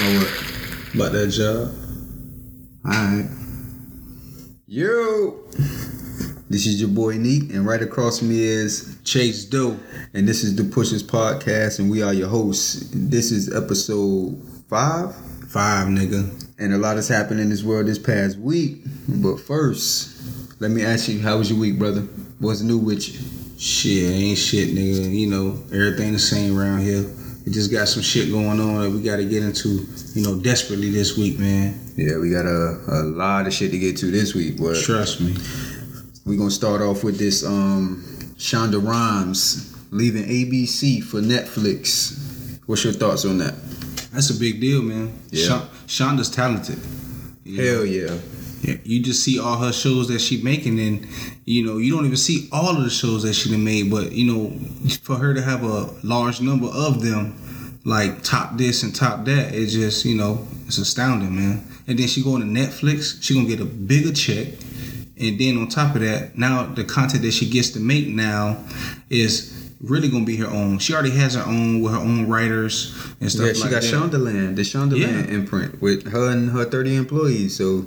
Or what? About that job. Alright. Yo! This is your boy Neek, and right across from me is Chase Dough. and this is the Pushers Podcast, and we are your hosts. This is episode five, Five, nigga. and a lot has happened in this world this past week. But first, let me ask you, how was your week, brother? What's new with you? Shit, ain't shit, nigga. You know, everything the same around here. We just got some shit going on that we got to get into, you know, desperately this week, man. Yeah, we got a, a lot of shit to get to this week, but Trust me. we're gonna start off with this um Shonda Rhimes leaving ABC for Netflix. What's your thoughts on that? That's a big deal, man. Yeah. Shonda's talented. Know? Hell yeah. Yeah, you just see all her shows that she making, and you know you don't even see all of the shows that she done made. But you know, for her to have a large number of them, like top this and top that, it's just you know it's astounding, man. And then she going to Netflix, she gonna get a bigger check, and then on top of that, now the content that she gets to make now is really gonna be her own. She already has her own with her own writers and stuff like that. Yeah, she like got that. Shondaland, the Shondaland Yeah. imprint with her and her 30 employees. So,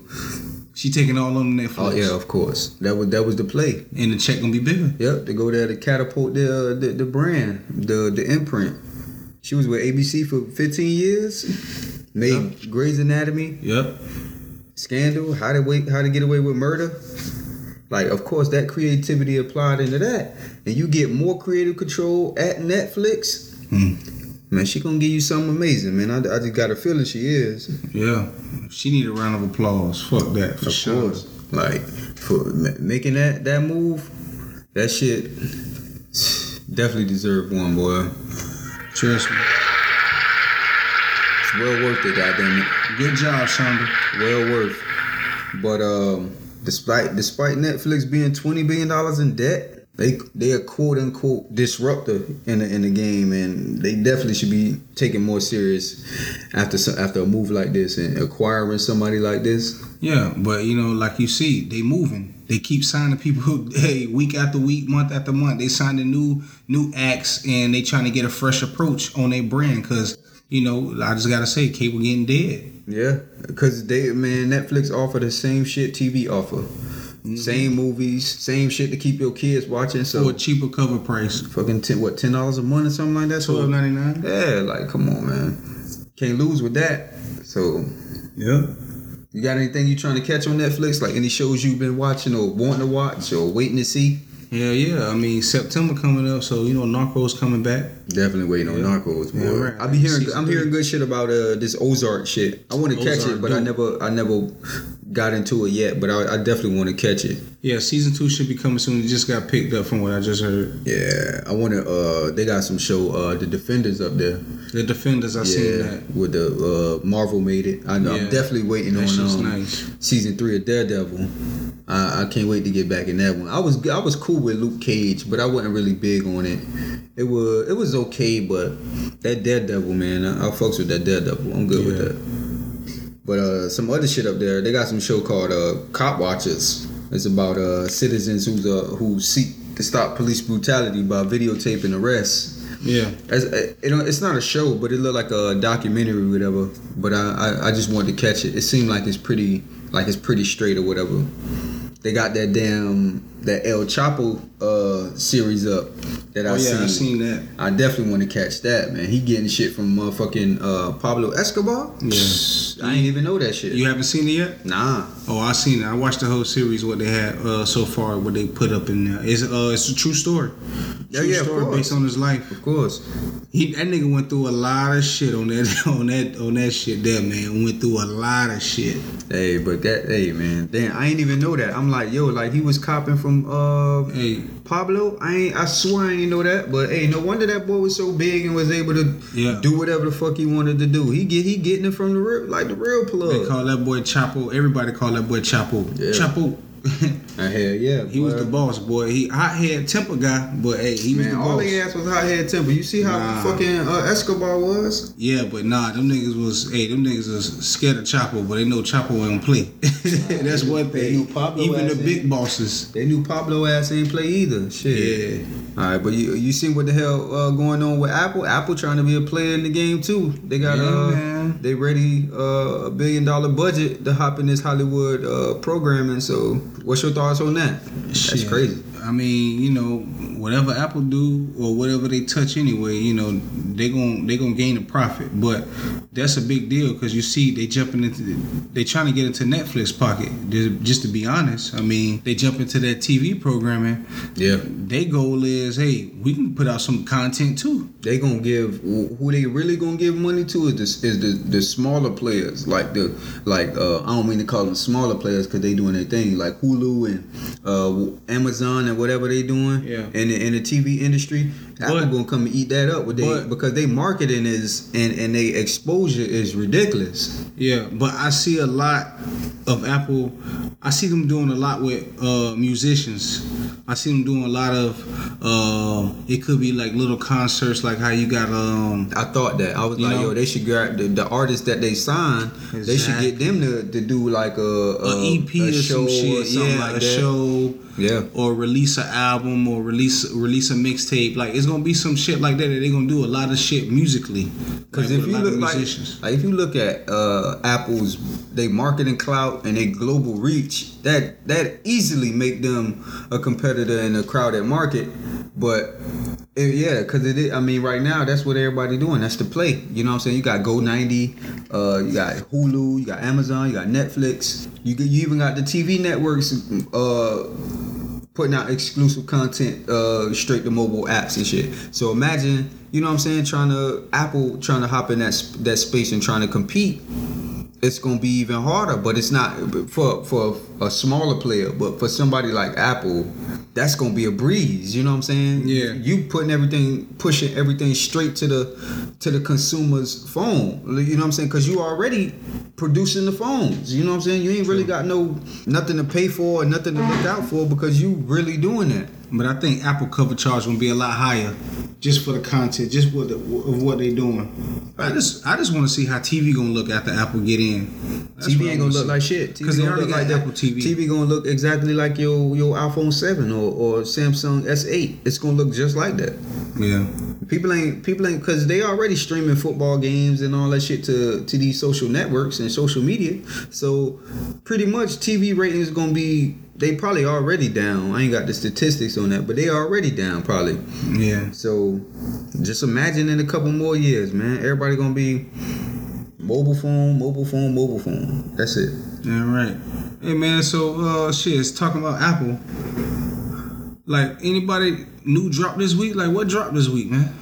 She taking all on Netflix. oh yeah, of course. That was that was the play. and the check gonna be bigger. Yep, to go there to catapult the the, the brand, the the imprint. She was with ABC for 15 years. Made Grey's Anatomy, Yep. Scandal, How to Wait, How to Get Away with Murder. Like, of course, that creativity applied into that, and you get more creative control at Netflix. Hmm. Man, she gonna give you something amazing, man. I, I just got a feeling she is. Yeah, she need a round of applause. Fuck that for sure. course. Like for ma- making that that move, that shit definitely deserved one, boy. Trust me. It's well worth it, goddamn it. Good job, Shonda. Well worth. But um, despite despite Netflix being twenty billion dollars in debt, they they are quote unquote disruptor in the in the game, and they definitely should be taken more serious after some, after a move like this and acquiring somebody like this. Yeah, but you know, like you see, they moving. They keep signing people. Hey, week after week, month after month, they signing new new acts, and they trying to get a fresh approach on their brand. Cause you know, I just gotta say, cable getting dead. Yeah, because they man, Netflix offer the same shit TV offer, same movies, same shit to keep your kids watching. So For a cheaper cover price, fucking ten, what ten dollars a month or something like that. Twelve ninety nine. yeah, like come on, man, can't lose with that. So Yeah. you got anything you trying to catch on Netflix? Like any shows you've been watching or wanting to watch or waiting to see? Yeah, yeah. I mean, September coming up, so you know, Narcos coming back. Definitely waiting on Yeah. Narcos, boy. Yeah, right. I be hearing, I'm hearing good shit about uh this Ozark shit. I want to catch it, but I never, I never got into it yet. But I, I definitely want to catch it. Yeah, season two should be coming soon. It just got picked up from what I just heard. Yeah, I want to. Uh, they got some show. Uh, the Defenders up there. The Defenders, I seen that. with the uh, Marvel made it. I know. Yeah. I'm definitely waiting on um, nice. season three of Daredevil. I, I can't wait to get back in that one. I was I was cool with Luke Cage, but I wasn't really big on it. It was it was okay, but that Daredevil man, I, I fucks with that Daredevil. I'm good with that. But uh, some other shit up there. They got some show called uh, Cop Watchers. It's about uh, citizens who's uh, who seek to stop police brutality by videotaping arrests. Yeah. As, uh, you know, it's not a show, but it looked like a documentary or whatever. But I, I, I just wanted to catch it. It seemed like it's pretty, like it's pretty straight or whatever. They got that damn that El Chapo uh series up that I seen Oh yeah, seen. I seen that. I definitely want to catch that, man. He getting shit from motherfucking uh, Pablo Escobar. Yeah. I ain't even know that shit. You haven't seen it yet? Nah. Oh, I seen it. I watched the whole series. What they had uh, so far, what they put up in there. It's uh, it's a true story. Yeah, True yeah, story course. based on his life. Of course. He that nigga went through a lot of shit on that on that on that shit. There, man, went through a lot of shit. Hey, but that hey man, damn, I ain't even know that. I'm like, yo, like he was copping from uh Hey, Pablo. I ain't I swear I ain't know that. But hey, no wonder that boy was so big and was able to Yeah. do whatever the fuck he wanted to do. He get he getting it from the real like the real they call that boy Chapo. Everybody call that boy Chapo. Yeah. Chapo. Hell yeah. he was the boss, boy. He hot head temper guy, but hey, he was Man, the all boss. they asked was hot head temper. You see how Nah. fucking uh, Escobar was? Yeah, but nah, them niggas was hey, them niggas was scared of Chopper, but they know Chapo ain't play. That's one They thing. Even the big bosses. They knew Pablo ass ain't play either. Shit. Yeah. All right, but you you see what the hell uh, going on with Apple? Apple trying to be a player in the game too. They got Yeah, uh man. they ready uh, a billion dollar budget to hop in this Hollywood uh, programming. So, what's your thoughts on that? That's crazy. I mean, you know, whatever Apple do or whatever they touch anyway, you know, they gon' they gonna gain a profit. But that's a big deal because you see they jumping into they trying to get into Netflix pocket. Just just to be honest, I mean, they jump into that TV programming. Yeah, Their goal is, hey, we can put out some content too. they gonna give who they really gonna give money to is the, is the the smaller players like the like uh, I don't mean to call them smaller players because they doing their thing like Hulu and uh, Amazon and whatever they doing Yeah. in the, in the TV industry. Apple But- gonna come and eat that up with they but- because they marketing is and and they exposure is ridiculous. Yeah, but I see a lot of Apple. I see them doing a lot with uh, musicians. I see them doing a lot of. Uh, it could be like little concerts, like how you got. Um, I thought that I was like, know? yo, they should grab the, the artists that they sign. They should get them to, to do like a, a, a EP or some shit, or something yeah, like a that. show, Yeah. or release an album, or release release a mixtape. Like it's gonna be some shit like that that they're gonna do a lot of shit musically. Because like, if you look like, musicians. like if you look at uh, Apple's they marketing clout and they global reach, that that easily make them a competitor in a crowded market. But it, yeah, because it is, I mean right now that's what everybody doing. That's the play. You know what I'm saying? You got go90, uh, you got Hulu, you got Amazon, you got Netflix. You you even got the TV networks. Uh, putting out exclusive content uh, straight to mobile apps and shit. So imagine, you know what I'm saying, trying to Apple trying to hop in that that space and trying to compete. It's gonna be even harder, but it's not for for a smaller player. But for somebody like Apple, that's gonna be a breeze. You know what I'm saying? Yeah. You putting everything, pushing everything straight to the to the consumer's phone. You know what I'm saying? Because you already producing the phones. You know what I'm saying? You ain't really got no nothing to pay for or nothing to look out for because you really doing that. But I think Apple cover charge gonna be a lot higher, just for the content, just what the, of what they doing. I just I just want to see how TV gonna look after Apple get in. That's TV ain't gonna look see. like shit. TV 'Cause they already got like that. Apple TV. TV gonna look exactly like your your iPhone 7 or, or Samsung S8. It's gonna look just like that. Yeah, People ain't people ain't because they already streaming football games and all that shit to to these social networks and social media. So pretty much TV ratings gonna be they probably already down. I ain't got the statistics on that, but they already down probably. yeah. So just imagine in a couple more years, man, everybody gonna be mobile phone, mobile phone, mobile phone. That's it. Yeah, right. Hey man, so uh shit, it's talking about Apple. Like anybody new drop this week? Like what dropped this week, man?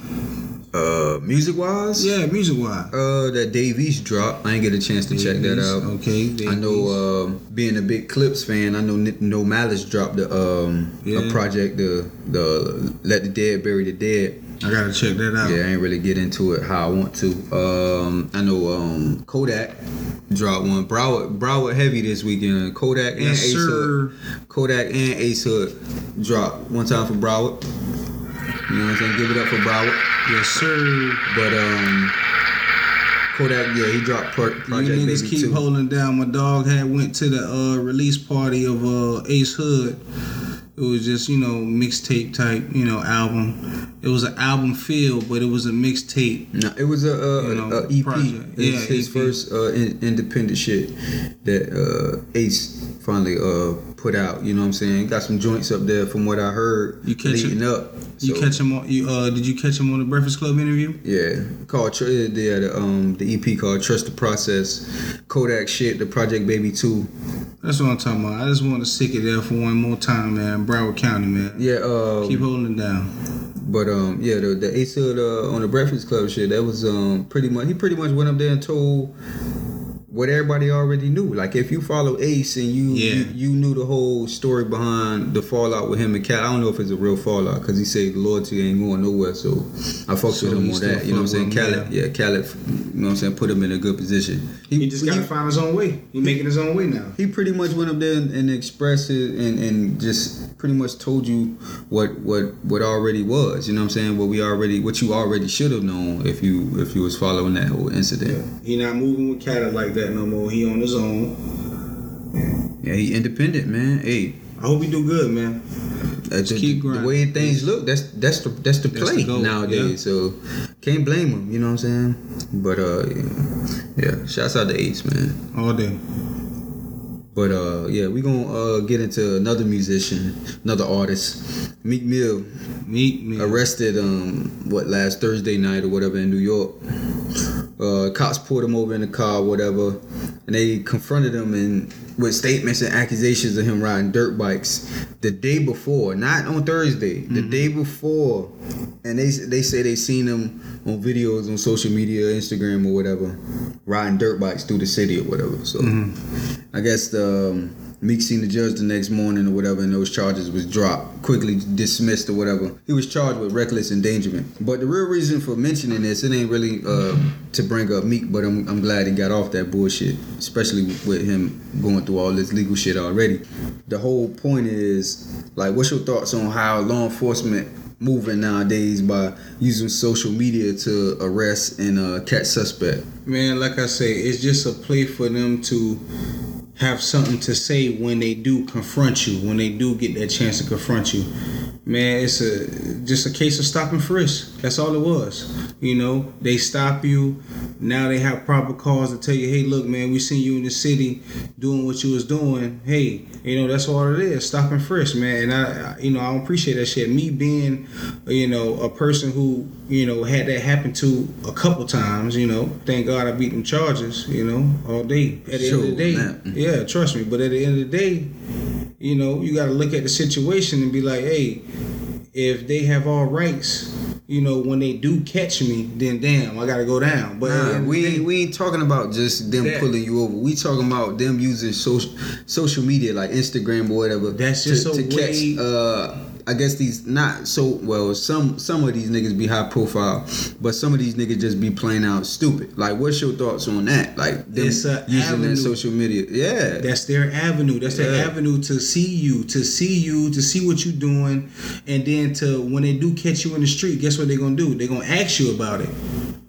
Uh, music wise, Yeah, music wise. Uh, that Dave East drop. I ain't get a chance to check that out. Okay, I know, uh, being a big Clipse fan, I know No Malice dropped the um Yeah. a project the the Let the Dead Bury the Dead. I gotta check that out. Yeah, I ain't really get into it how I want to. Um, I know um Kodak dropped one. Broward Broward heavy this weekend. Kodak and Yes, Ace sir. Hood. Kodak and Ace Hood dropped one time for Broward. You know what I'm saying? Give it up for Broward. Yes, sir. But um, Kodak, yeah, he dropped Pro- You Project niggas Baby keep too. holding down. My dog had went to the uh, release party of uh, Ace Hood. It was just you know mixtape type you know album. It was an album feel, but it was a mixtape. No, it was a, a, You know, a EP. project. It's Yeah, his EP. first uh, in, independent shit that uh, Ace finally uh, put out. You know what I'm saying? Got some joints up there from what I heard. You catch leading up. You So, catch him on? You uh, did you catch him on the Breakfast Club interview? Yeah, called yeah, the um the EP called Trust the Process. Kodak shit, the Project Baby two. That's what I'm talking about. I just want to stick it there for one more time, man. Broward County, man. Yeah, um, Keep holding it down. But um, yeah, the the Ace Hood uh, on the Breakfast Club shit, that was um pretty much he pretty much went up there and told what everybody already knew. Like if you follow Ace and you Yeah. you, you knew the whole story behind the fallout with him and Cat. I don't know if it's a real fallout because he said loyalty ain't going nowhere. So I fucked So with him on that. You know what I'm saying? Khaled, yeah, Khaled. You know what I'm saying? Put him in a good position. He just gotta find his own way. He making his own way now. he pretty much went up there and, and expressed it and, and just pretty much told you what what what already was. You know what I'm saying? What we already what you already should have known if you if you was following that whole incident. He not moving with Khaled like that no more. He on his own. Yeah, he independent, man. Hey, I hope he do good, man. uh, the, keep the grinding. way things look, that's that's the that's the That's play the nowadays. yeah. So can't blame him. You know what I'm saying? But uh, yeah, yeah. shouts out to Ace, man. all day. But uh, yeah, we gonna uh, get into another musician, another artist, Meek Mill, Meet me. arrested um what last Thursday night or whatever in New York. Uh, cops pulled him over in the car, whatever, and they confronted him and with statements and accusations of him riding dirt bikes the day before, not on Thursday, the day before, and they they say they seen him on videos on social media, Instagram or whatever, riding dirt bikes through the city or whatever. So. I guess the um, Meek seen the judge the next morning or whatever, and those charges was dropped, quickly dismissed or whatever. He was charged with reckless endangerment. But the real reason for mentioning this, it ain't really uh, to bring up Meek, but I'm, I'm glad he got off that bullshit, especially with him going through all this legal shit already. The whole point is, like, what's your thoughts on how law enforcement moving nowadays by using social media to arrest and uh, catch suspect? Man, like I say, it's just a play for them to have something to say when they do confront you, when they do get that chance to confront you. Man, it's a just a case of stop and frisk. That's all it was. You know, they stop you. Now they have proper cause to tell you, hey, look, man, we seen you in the city doing what you was doing. Hey, you know, that's all it is. Stop and frisk, man. And I, I you know, I don't appreciate that shit. Me being, you know, a person who, you know, had that happen to a couple times, you know, thank God I beat them charges, you know, all day. At the end of the day, man. yeah, trust me. But at the end of the day, you know, you got to look at the situation and be like, hey, if they have all rights, you know, when they do catch me, then damn, I got to go down. But Nah, end of the we ain't, we ain't talking about just them That- pulling you over. We talking about them using social social media like Instagram or whatever. That's just to, a to catch. Uh, I guess these not so well. Some some of these niggas be high profile, but some of these niggas just be playing out stupid. Like, what's your thoughts on that? Like, them using avenue. that social media. Yeah, That's their avenue. That's their avenue to see you, to see you, to see what you're doing, and then to when they do catch you in the street, guess what they're gonna do? They're gonna ask you about it.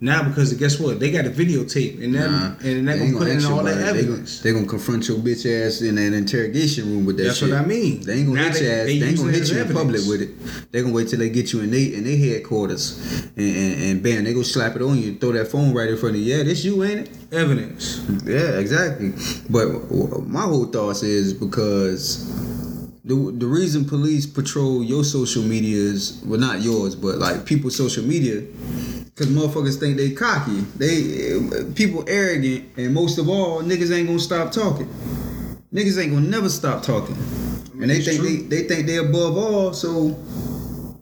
Now because guess what? They got a videotape and that Nah, and they're they gonna put in all that it. They gon- evidence. They gonna confront your bitch ass in an interrogation room with that That's shit. what I mean. They ain't gonna Now hit they- your ass. they They, ain't gonna hit you in public with it. They gonna wait till they get you in they in their headquarters and, and, and bam, they gonna slap it on you and throw that phone right in front of you. Yeah, this you ain't it? Evidence. Yeah, exactly. But my whole thoughts is because the the reason police patrol your social media is well not yours, but like people's social media. Cause motherfuckers think they cocky, they people arrogant, and most of all, niggas ain't gonna stop talking. Niggas ain't gonna never stop talking, and they It's think true. they, they think they above all. So,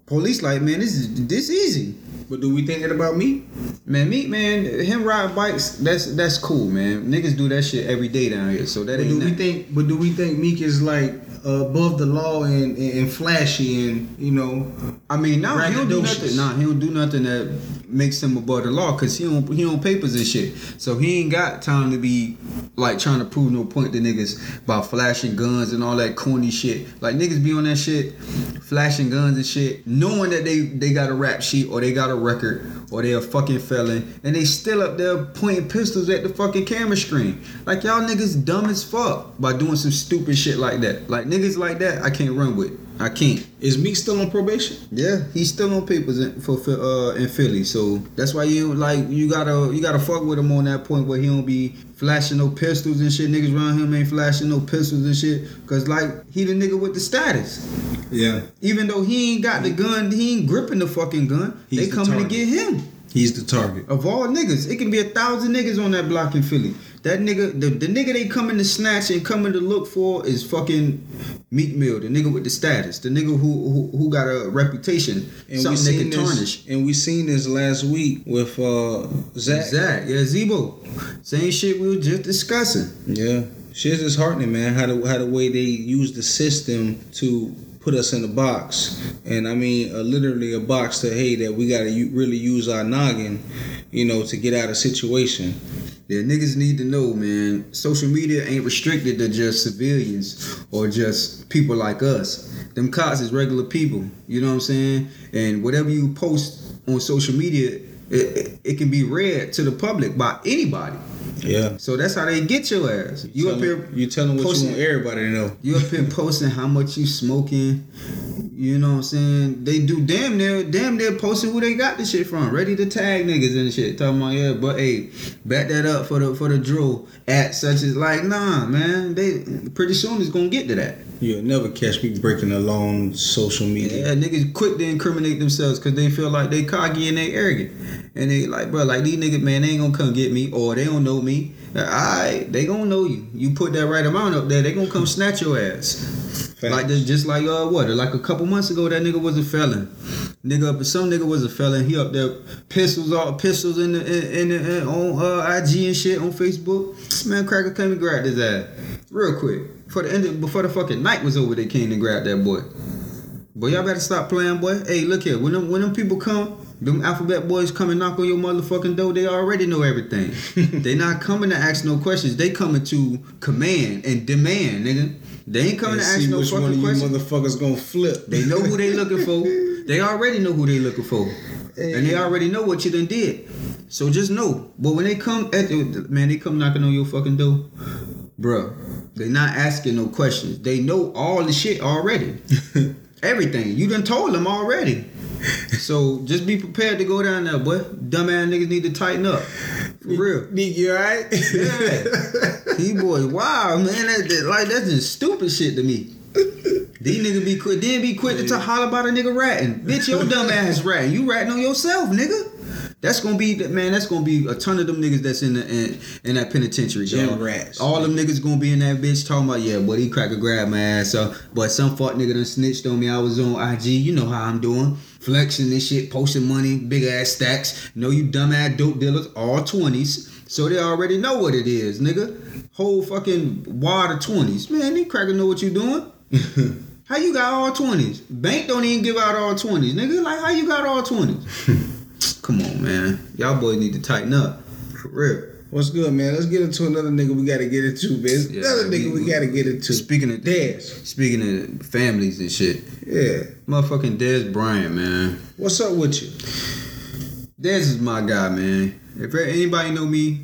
police like, man, this is this easy. But do we think that about me? Man, me, man, him riding bikes, that's that's cool, man. Niggas do that shit every day down here, so that But ain't do we nothing. think? But do we think Meek is like above the law and, and, and flashy and you know? I mean, nah, he don't do nothing. Nah, he don't do nothing that makes him above the law, cause he don't he on papers and shit. So he ain't got time to be like trying to prove no point to niggas by flashing guns and all that corny shit. Like niggas be on that shit, flashing guns and shit, knowing that they they got a rap sheet or they got a record or they a fucking felon, and they still up there pointing pistols at the fucking camera screen. Like y'all niggas dumb as fuck by doing some stupid shit like that. Like niggas like that, I can't run with. I can't. Is Meek still on probation? Yeah, he's still on papers in, for uh, in Philly, so that's why you like you gotta you gotta fuck with him on that point where he don't be flashing no pistols and shit. Niggas around him ain't flashing no pistols and shit, cause like he the nigga with the status. Yeah. Even though he ain't got the gun, he ain't gripping the fucking gun. He's they the coming to get him. He's the target. Of all niggas, it can be a thousand niggas on that block in Philly. That nigga, the, the nigga they coming to snatch and coming to look for is fucking Meek Mill, the nigga with the status, the nigga who who, who got a reputation, And we something they seen can this, tarnish. and we seen this last week with uh Zach. Zach, yeah, Zebo, same shit we were just discussing. Yeah, shit's disheartening, man. How the how the way they use the system to put us in a box, and I mean uh, literally a box to hey that we got to u- really use our noggin, you know, to get out of situation. Yeah, niggas need to know, man. Social media ain't restricted to just civilians or just people like us. Them cops is regular people. You know what I'm saying? And whatever you post on social media, it, it, it can be read to the public by anybody. Yeah, So that's how they get your ass. You up here, you tell them what posting- you want everybody to know. you up here posting how much you smoking. You know what I'm saying? They do damn near, damn near posting who they got the shit from, ready to tag niggas and shit. Talking about yeah, but hey, back that up for the for the drill at such as like nah, man. They pretty soon it's gonna get to that. You'll never catch me breaking along social media. Yeah, niggas quick to incriminate themselves because they feel like they cocky and they arrogant, and they like, bro, like these niggas, man, they ain't gonna come get me or they don't know me. Alright, they gonna know you. You put that right amount up there, they gonna come snatch your ass. Like this, just like uh, what? Like a couple months ago, that nigga was a felon. Nigga, up some nigga was a felon. He up there pistols, all pistols in the in, in the in, on uh, IG and shit on Facebook. Man, cracker came and grabbed his ass real quick before the end of, before the fucking night was over. They came and grabbed that boy. Boy, y'all better stop playing, boy. Hey, look here. When them when them people come, them alphabet boys come and knock on your motherfucking door. They already know everything. they not coming to ask no questions. They coming to command and demand, nigga. They ain't coming And to ask see no which one of fucking you questions. motherfuckers gonna flip. They know who they looking for. They already know who they looking for. And they already know what you done did. So just know. But when they come at the, man, they come knocking on your fucking door. Bruh, they not asking no questions. They know all the shit already. Everything. You done told them already. So just be prepared to go down there, boy. Dumbass niggas need to tighten up. For real. Nick, you alright? Yeah. He boy, wow, man, that, that- like that's just stupid shit to me. These niggas be quick, then be quick to holler about a nigga ratting. Bitch, your dumb ass ratting. You ratting on yourself, nigga. That's gonna be man. That's gonna be a ton of them niggas that's in the in, in that penitentiary. Gym rats. All them niggas gonna be in that bitch talking about yeah, but he cracker grab my ass. So, but some fuck nigga done snitched on me. I was on IG. You know how I'm doing, flexing this shit, posting money, big ass stacks. Know you dumb ass dope dealers, all twenties. So they already know what it is, nigga. Whole fucking wad of twenties, man. These cracker know what you doing. How you got all twenties? Bank don't even give out all twenties, nigga. Like how you got all twenties? Come on, man. Y'all boys need to tighten up. For real. What's good, man? Let's get into another nigga we gotta get into, man. Yeah, another nigga we- we, gotta get into. Speaking of Dez. speaking of families and shit, Yeah. motherfucking Dez Bryant, man. What's up with you? Dez is my guy, man. If anybody know me,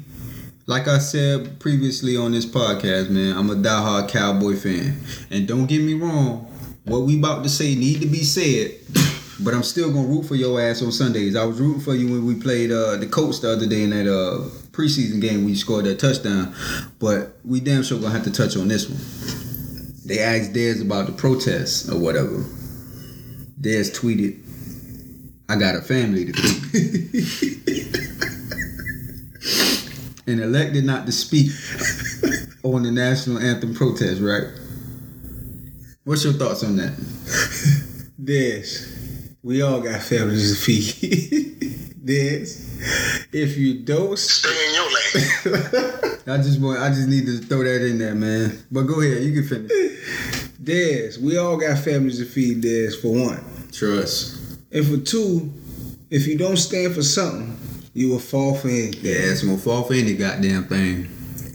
like I said previously on this podcast, man, I'm a diehard Cowboy fan. And don't get me wrong, what we about to say need to be said. But I'm still gonna root for your ass on Sundays. I was rooting for you when we played uh, the Colts the other day in that uh, preseason game. We scored that touchdown, but we damn sure gonna have to touch on this one. They asked Dez about the protests or whatever. Dez tweeted, "I got a family to feed." and elected not to speak on the national anthem protest, right? What's your thoughts on that? Dez, we all got families to feed. Dez, if you don't, Stay in your lane. I just want, I just need to throw that in there, man. But go ahead, you can finish. Dez, we all got families to feed. Dez, for one, Trust. and for two, if you don't stand for something, you will fall for anything. Yeah, it's gonna fall for any goddamn thing.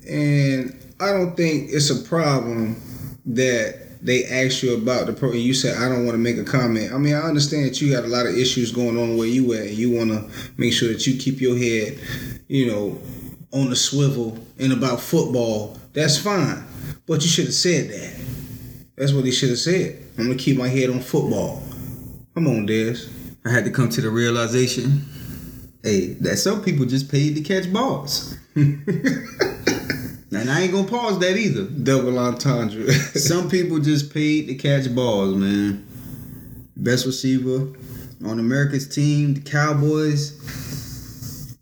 And I don't think it's a problem that they asked you about the pro and you said I don't want to make a comment. I mean, I understand that you got a lot of issues going on where you at and you want to make sure that you keep your head, you know, on the swivel and about football. That's fine. But you should have said that. That's what he should have said. I'm to keep my head on football. Come on, Dez. I had to come to the realization, hey, that some people just paid to catch balls. and I ain't gonna pause that either. Double entendre. Some people just paid to catch balls, man. Best receiver on America's team, the Cowboys.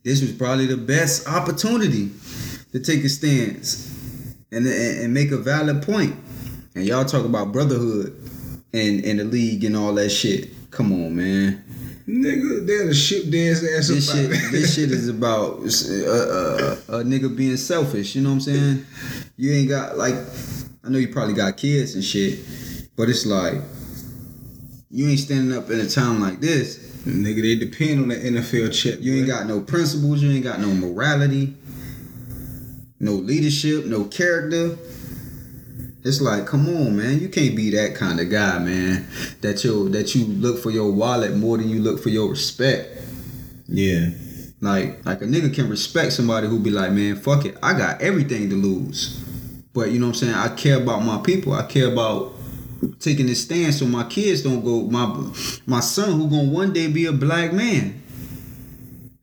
This was probably the best opportunity to take a stance and, and, and make a valid point. And y'all talk about brotherhood and, and the league and all that shit. Come on, man. Nigga, they're the ship Dez ass This shit, this shit is about uh, uh, a nigga being selfish. You know what I'm saying? You ain't got like, I know you probably got kids and shit, but it's like you ain't standing up in a time like this. Nigga, they depend on the NFL check. You ain't got no principles. You ain't got no morality, no leadership, no character. It's like, come on, man. You can't be that kind of guy, man. That you that you look for your wallet more than you look for your respect. Yeah. Like, like a nigga can respect somebody who be like, man, fuck it, I got everything to lose. But you know what I'm saying? I care about my people. I care about taking a stance so my kids don't go. My my son who gonna one day be a black man.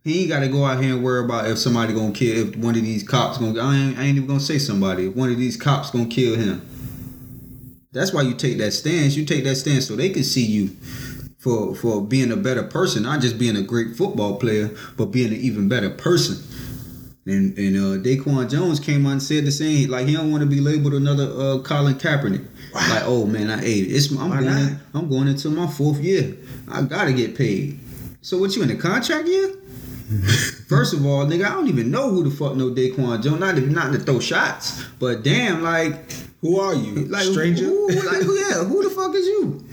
He ain't got to go out here and worry about if somebody gonna kill. If one of these cops gonna. I ain't, I ain't even gonna say somebody. If one of these cops gonna kill him. That's why you take that stance. You take that stance so they can see you for for being a better person, not just being a great football player, but being an even better person. And and uh, Daquan Jones came on and said the same. Like he don't want to be labeled another uh, Colin Kaepernick. Like oh man, I ate it's I'm Why going in, I'm going into my fourth year. I gotta get paid. So what you in the contract year? First of all, nigga, I don't even know who the fuck no Daquan Jones. Not to, not to throw shots, but damn, like Who are you? like Stranger? Who, like who? Yeah, who the fuck is you?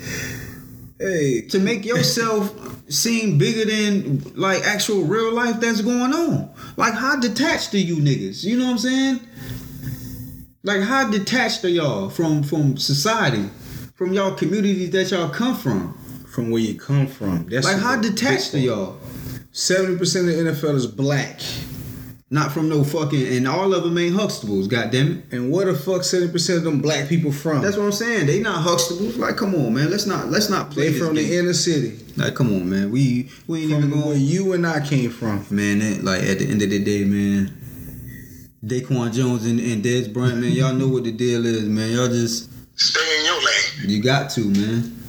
Hey, to make yourself seem bigger than like actual real life that's going on. Like how detached are you niggas? You know what I'm saying? Like how detached are y'all from from society, from y'all communities that y'all come from? from where you come from. That's Like how detached are y'all? Seventy percent of the NFL is black. Not from no fucking and all of them ain't Huxtables. Goddamn it. And where the fuck seventy percent of them black people from? That's what I'm saying. They not Huxtables. Like come on, man. Let's not let's not play they this from the inner city. Like come on, man. We we ain't even From going where you and I came from. Man, that, like at the end of the day, man, Daquan Jones and, and Dez Bryant, man, y'all know what the deal is, man. Y'all just Stay in your lane. you got to, man.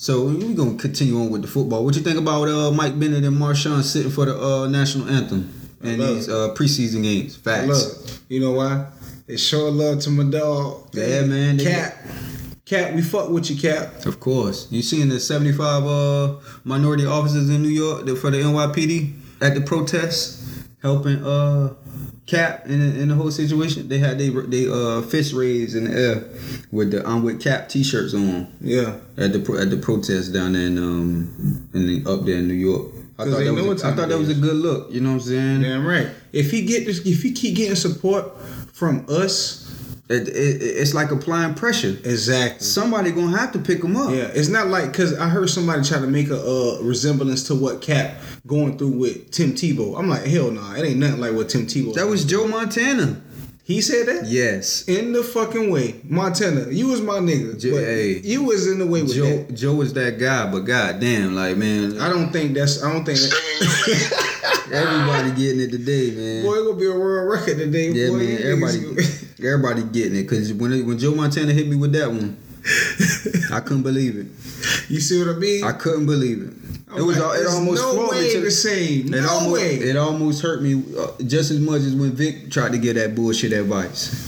So we're gonna continue on with the football. What you think about uh, Mike Bennett and Marshawn sitting for the uh, national anthem and these uh, preseason games? Facts. Look, you know why? They show love to my dog. Yeah, man, Cap. Cap, we fuck with you, Cap. Of course. You seen the 75 uh, minority officers in New York for the NYPD at the protest helping uh Cap in, in the whole situation? They had they they uh fist raised in the air with the I'm with Cap t-shirts on Yeah. at the at the protest down there in um in the, up there in New York. I thought, they that was, a, I thought that was a good look. You know what I'm saying? Damn right. If he get this, if he keep getting support from us, It, it, it's like applying pressure. exactly. Somebody gonna have to pick him up. Yeah, it's not like because I heard somebody try to make a uh, resemblance to what Cap going through with Tim Tebow. I'm like, hell no, it ain't nothing like what Tim Tebow. That was Joe Montana. he said that. Yes. In the fucking way, Montana, you was my nigga. J- but hey. you was in the way with Joe that. Joe was that guy, but goddamn, like man, I don't think that's. I don't think that. Stay in your lane. everybody getting it today, man. Boy, it gonna be a world record today. yeah, boy. man, everybody, niggas- everybody getting it because when it, when Joe Montana hit me with that one, I couldn't believe it. you see what I mean? I couldn't believe it. It was it almost no way to the same. It no almost way. it almost hurt me uh, just as much as when Vic tried to give that bullshit advice.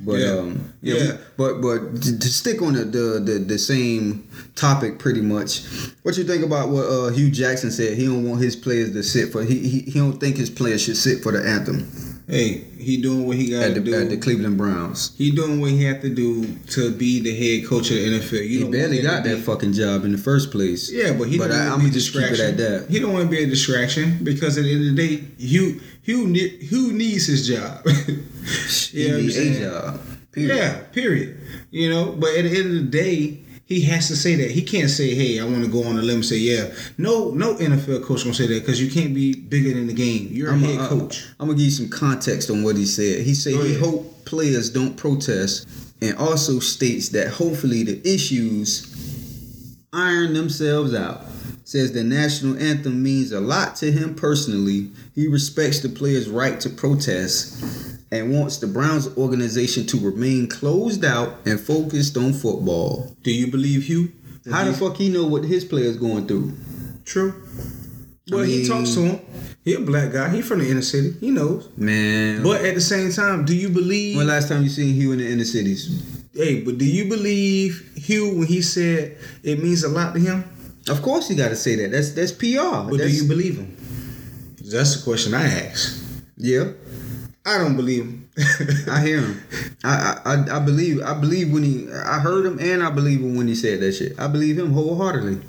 But Yeah. um, yeah, Yeah. we- but but to, to stick on the, the the the same topic pretty much. What you think about what uh, Hue Jackson said? He don't want his players to sit for he he, he don't think his players should sit for the anthem hey, he doing what he got to do. at the Cleveland Browns. he doing what he had to do to be the head coach of the NFL. You He barely got that fucking job in the first place. Yeah, but he But don't I- want to I'ma be a just keep it distraction. at that. He don't want to be a distraction because at the end of the day, Hue who ne- Hue needs his job. He You know a job. Period. Yeah, period. You know, but at the end of the day, he has to say that. He can't say, "Hey, I want to go on a limb and say, yeah." No, no NFL coach gonna say that because you can't be bigger than the game. You're a I'm head uh, coach. I'm gonna give you some context on what he said. He said he hope players don't protest, and also states that hopefully the issues iron themselves out. Says the national anthem means a lot to him personally. He respects the players' right to protest and wants the Browns organization to remain closed out and focused on football. Do you believe Hue? How the fuck he know what his players going through? True. Well, he mean- talks to him. He a black guy. He from the inner city. He knows. Man, But at the same time, do you believe? when last time you seen Hue in the inner cities? Hey, but do you believe Hue when he said it means a lot to him? Of course, you got to say that. That's that's PR. But do you believe him? That's the question I ask. Yeah, I don't believe him. I hear him. I, I I- believe. I believe when he. I heard him, and I believe him when he said that shit. I believe him wholeheartedly.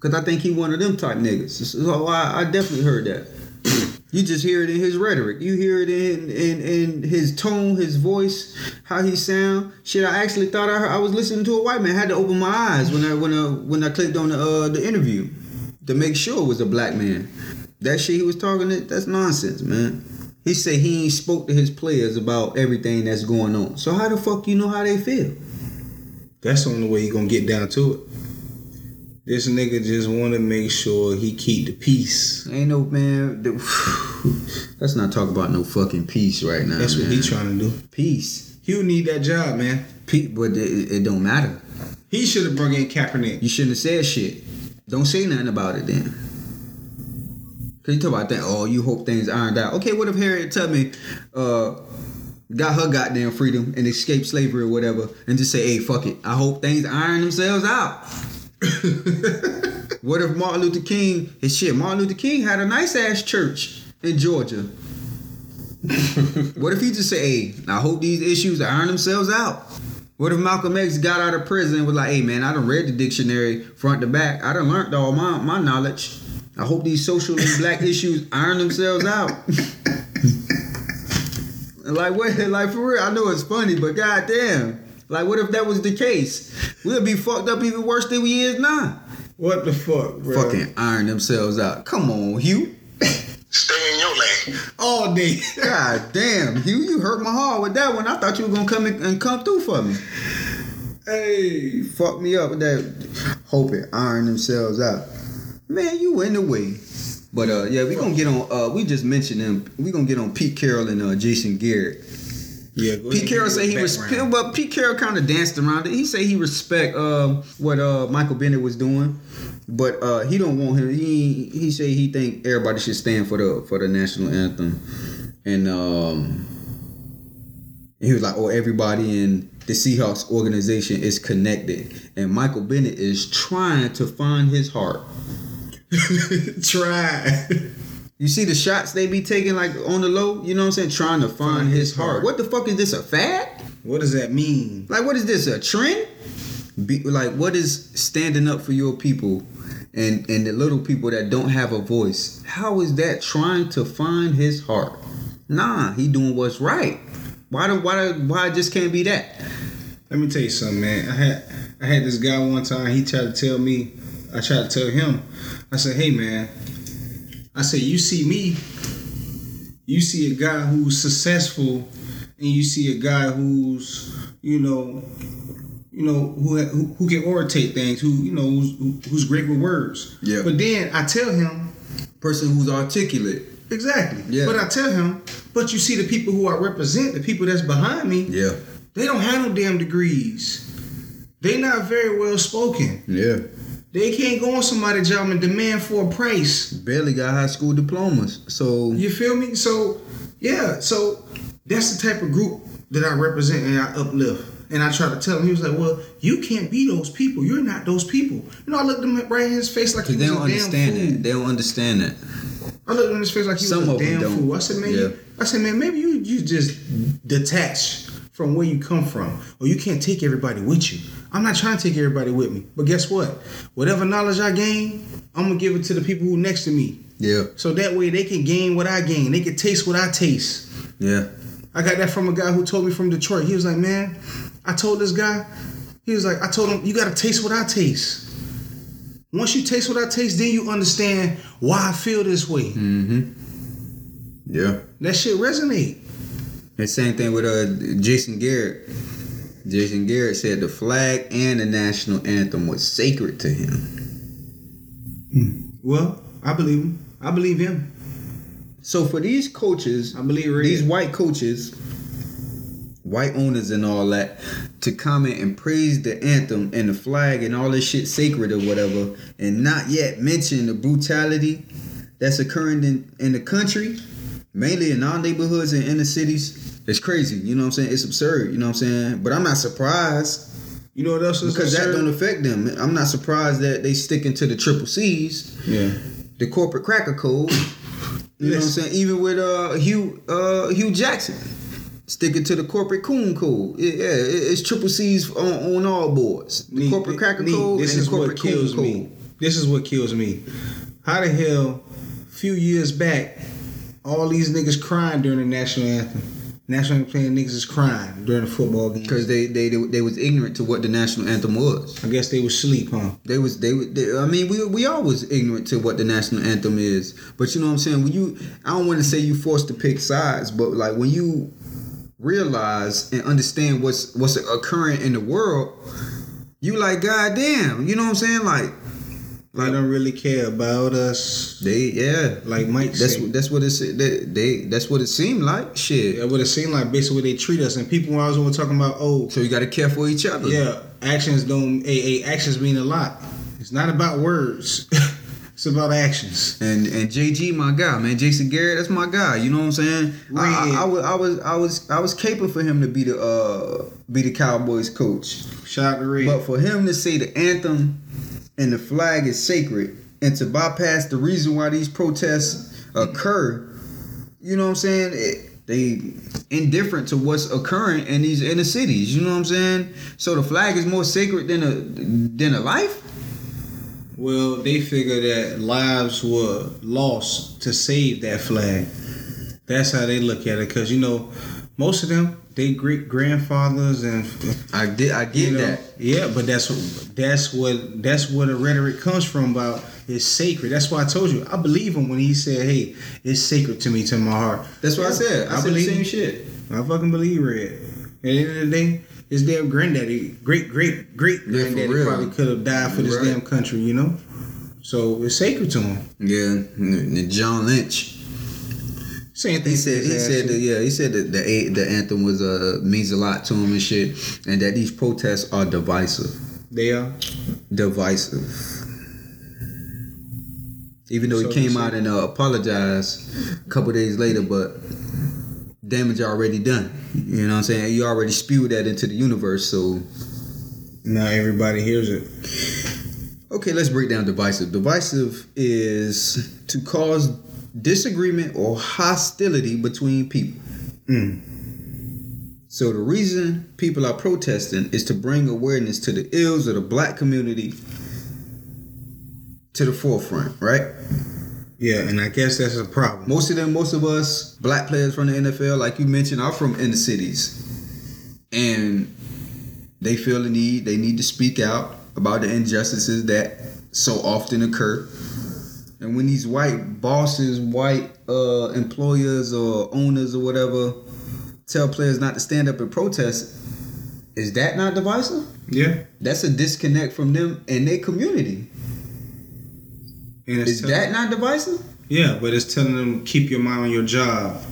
Cause I think he one of them type niggas. So I, I definitely heard that. You just hear it in his rhetoric. You hear it in, in in his tone, his voice, how he sound. Shit, I actually thought I heard, I was listening to a white man. I had to open my eyes when I when I when I clicked on the uh, the interview to make sure it was a black man. That shit he was talking that that's nonsense, man. He said he ain't spoke to his players about everything that's going on. So how the fuck you know how they feel? That's the only way he gonna get down to it. This nigga just want to make sure he keep the peace. Ain't no man. the- Let's not talk about no fucking peace right now. That's what he trying to do. Peace. He would need that job, man. Pe- but it, it don't matter. He should have brought in Kaepernick. You shouldn't have said shit. Don't say nothing about it then. Cause you talk about that. Oh, you hope things ironed out. Okay, what if Harriet Tubman uh, got her goddamn freedom and escaped slavery or whatever, and just say, "Hey, fuck it. I hope things iron themselves out." what if Martin Luther King? His shit. Martin Luther King had a nice ass church in Georgia. what if he just say, "Hey, I hope these issues iron themselves out." What if Malcolm X got out of prison and was like, "Hey man, I done read the dictionary front to back. I done learned all my, my knowledge. I hope these social and black issues iron themselves out." like what? Like for real? I know it's funny, but goddamn, like what if that was the case? We'll be fucked up even worse than we is now. What the fuck, bro? Fucking iron themselves out. Come on, Hue. Stay in your lane. all day. God damn, Hue, you hurt my heart with that one. I thought you were gonna come in and come through for me. hey, Fuck me up with that. Hope it iron themselves out. Man, you in the way. But uh, yeah, we gonna get on. Uh, we just mentioned them. We gonna get on Pete Carroll and uh, Jason Garrett. yeah. Pete Carroll said he background. but Pete Carroll kind of danced around it. He said he respect uh, what uh, Michael Bennett was doing, but uh, he don't want him. He he say he think everybody should stand for the for the national anthem, and um, he was like, oh, everybody in the Seahawks organization is connected, and Michael Bennett is trying to find his heart. Try. You see the shots they be taking like on the low, you know what I'm saying? Trying to find, his, heart. What the fuck is this a fad? what does that mean? Like, what is this? A trend? Be, like, what is standing up for your people and and the little people that don't have a voice? How is that trying to find his heart? Nah, he doing what's right. Why do why do- why just can't be that? Let me tell you something, man. I had I had this guy one time. He tried to tell me. I tried to tell him. I said, "Hey, man." I said, "You see me. You see a guy who's successful, and you see a guy who's, you know, you know, who who, who can orate things. Who you know, who's, who- who's great with words. Yeah. But then I tell him, Person who's articulate. exactly. Yeah. But I tell him, but you see the people who I represent, the people that's behind me. Yeah, They don't have no damn degrees. They not very well spoken. yeah. They can't go on somebody's job and demand for a price. Barely got high school diplomas. So You feel me? So yeah, so that's the type of group that I represent and I uplift. And I try to tell him, he was like, "Well, you can't be those people. You're not those people." You know, I looked him right in his face like he they was don't a damn understand fool. that. They don't understand that. I looked him in his face like he Some was a of them damn don't. fool. I said, man, Yeah. you, I said, man, maybe you you just detached from where you come from, or you can't take everybody with you. I'm not trying to take everybody with me, but guess what? Whatever knowledge I gain, I'm gonna give it to the people who next to me, Yeah, so that way they can gain what I gain. They can taste what I taste. yeah. I got that from a guy who told me from Detroit. He was like, man, I told this guy, he was like, I told him, you gotta taste what I taste. Once you taste what I taste, then you understand why I feel this way. Mm-hmm. Yeah. That shit resonate. And same thing with uh Jason Garrett. Jason Garrett said the flag and the national anthem was sacred to him. Well, I believe him. I believe him. So for these coaches, I believe Red. these white coaches, white owners and all that, to comment and praise the anthem and the flag and all this shit sacred or whatever, and not yet mention the brutality that's occurring in, in the country, mainly in our neighborhoods and inner cities, it's crazy. You know what I'm saying? It's absurd. You know what I'm saying? But I'm not surprised You know what else is because that don't affect them. I'm not surprised that they sticking to the triple C's Yeah. the corporate cracker code. You know what I'm saying? Even with uh Hue uh Hue Jackson. Sticking to the corporate coon code. It- yeah, it- it's triple C's on, on all boards. The Nee, corporate cracker nee, code This and is the corporate what kills coon me. code. This is what kills me. How the hell, a few years back, all these niggas crying during the national anthem. National anthem playing niggas is crying during the football game. Because they, they they they was ignorant to what the national anthem was. I guess they was sleep, huh? They was they, they I mean we we always ignorant to what the national anthem is. But you know what I'm saying? When you I don't want to say you forced to pick sides, but like when you realize and understand what's what's occurring in the world, you like goddamn. You know what I'm saying? Like They don't really care about us. they yeah. Like Mike That's said. what that's what it se- they, that's what it seemed like. Shit. That would have seemed like basically they treat us. And people when I was over talking about, oh, So you got to care for each other. yeah, actions don't. A, a actions mean a lot. It's not about words. it's about actions. And and JG, my guy, man, Jason Garrett, that's my guy. You know what I'm saying? I, I, I was I was I was I was caping for him to be the uh be the Cowboys coach, Shout out to Red. but for him to say the anthem and the flag is sacred and to bypass the reason why these protests occur, you know what I'm saying? It, they indifferent to what's occurring in these inner cities. You know what I'm saying? So the flag is more sacred than a than a life. Well, they figure that lives were lost to save that flag. That's how they look at it. Cause you know, most of them, they great grandfathers and I did I get you know, that. Yeah, but that's that's what that's where the rhetoric comes from about it's sacred. That's why I told you I believe him when he said, "Hey, it's sacred to me, to my heart." That's what I said. I, I said the believe same shit. I fucking believe Red. At the end of the day, his damn granddaddy, great great great Yeah, granddaddy probably could have died for this Right. damn country, you know. So it's sacred to him. Yeah, John Lynch. Same thing. He said he said that, yeah he said that the the anthem was uh means a lot to him and shit, and that these protests are divisive. they are. Divisive. Even though So he came out and uh, apologized a couple days later, but damage already done. You know what I'm saying? You already spewed that into the universe, so Now everybody hears it. Okay, let's break down divisive. Divisive is to cause disagreement or hostility between people. Mm. So the reason people are protesting is to bring awareness to the ills of the black community to the forefront, right? Yeah, and I guess that's a problem. Most of them, most of us, black players from the NFL, like you mentioned, are from inner cities. And they feel the need, they need to speak out about the injustices that so often occur. And when these white bosses, white uh, employers or owners or whatever tell players not to stand up and protest, is that not divisive? Yeah, That's a disconnect from them and their community. and Is that not divisive? Yeah, but it's telling them keep your mind on your job.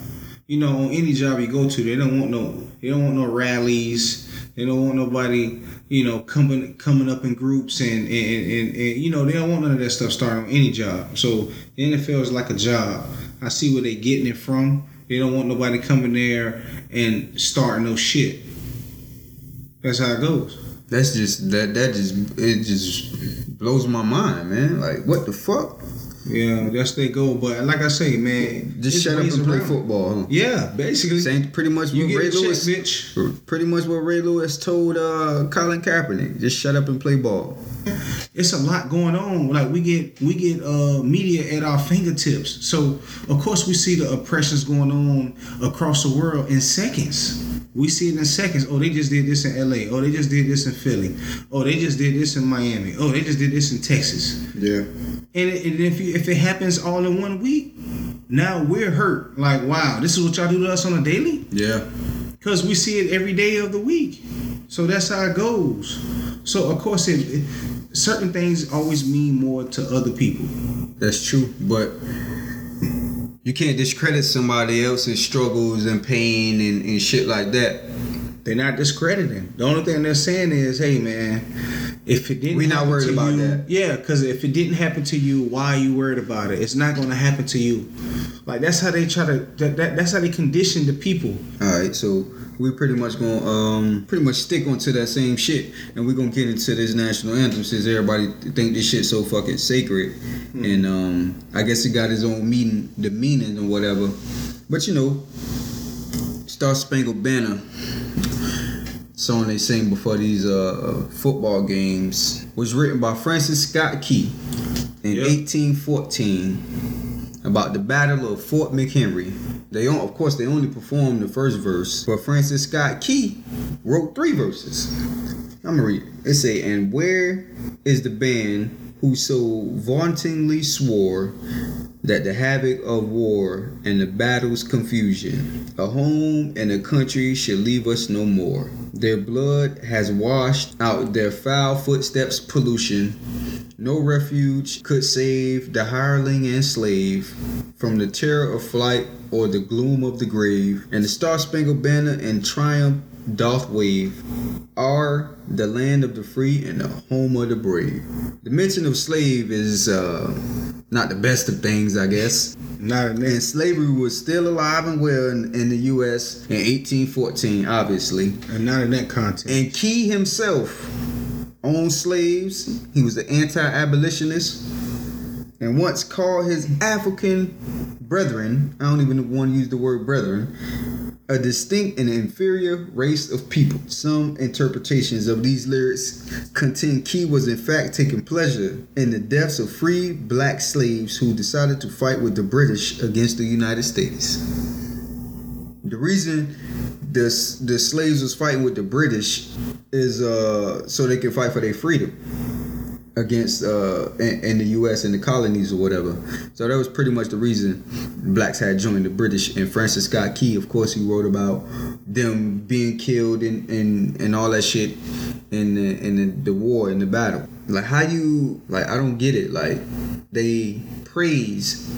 You know, on any job you go to, they don't want no, they don't want no rallies. They don't want nobody, you know, coming coming up in groups and and, and, and you know they don't want none of that stuff starting on any job. So the NFL is like a job. I see where they getting it from. They don't want nobody coming there and starting no shit. That's how it goes. That's just that that just it just blows my mind, man. Like what the fuck? Yeah, that's their goal. But like I say, man, Just shut up and play around. football. Huh? Yeah, basically. Same pretty much You what Ray a check, Lewis bitch. pretty much what Ray Lewis told uh Colin Kaepernick. Just shut up and play ball. it's a lot going on. Like we get we get uh media at our fingertips. So of course we see the oppressions going on across the world in seconds. We see it in seconds. Oh, they just did this in LA. Oh, they just did this in Philly. Oh, they just did this in Miami. Oh, they just did this in Texas. Yeah. And, it, and if you, if it happens all in one week, now we're hurt. Like, wow, this is what y'all do to us on a daily? Yeah. because we see it every day of the week. So that's how it goes. So of course, it, it certain things always mean more to other people. That's true. But you can't discredit somebody else's struggles and pain and, and shit like that. They're not discrediting. The only thing they're saying is, "Hey, man, if it didn't, we're not happen worried to about you, that. Yeah, because if it didn't happen to you, why are you worried about it? It's not going to happen to you. Like that's how they try to. That, that, that's how they condition the people. All right, so we pretty much gonna um pretty much stick onto that same shit, and we're gonna get into this national anthem since everybody think this shit so fucking sacred, and um I guess it got his own meaning, the meaning or whatever, but you know, Star Spangled Banner song they sing before these uh football games was written by Francis Scott Key in Yep. 1814 about the Battle of Fort McHenry. They, on- of course, they only performed the first verse, but Francis Scott Key wrote three verses. I'm gonna read it. It say, "And where is the band who so vauntingly swore that the havoc of war and the battle's confusion, a home and a country should leave us no more. Their blood has washed out their foul footsteps' pollution. No refuge could save the hireling and slave from the terror of flight or the gloom of the grave. And the Star Spangled Banner in triumph doth wave. Are the land of the free and the home of the brave. The mention of slave is uh, not the best of things, I guess. Not And slavery was still alive and well in, in the U.S. in 1814, obviously. and not in that context. And Key himself owned slaves. He was an anti-abolitionist, and once called his African brethren—I don't even want to use the word brethren—a distinct and inferior race of people. Some interpretations of these lyrics contend Key was in fact taking pleasure in the deaths of free black slaves who decided to fight with the British against the United States. The reason the the slaves was fighting with the British is uh so they can fight for their freedom against uh in, in the U.S. and the colonies or whatever. So that was pretty much the reason blacks had joined the British. And Francis Scott Key, of course, he wrote about them being killed and and, and all that shit in the in the, the war in the battle. Like how you like I don't get it. Like they praise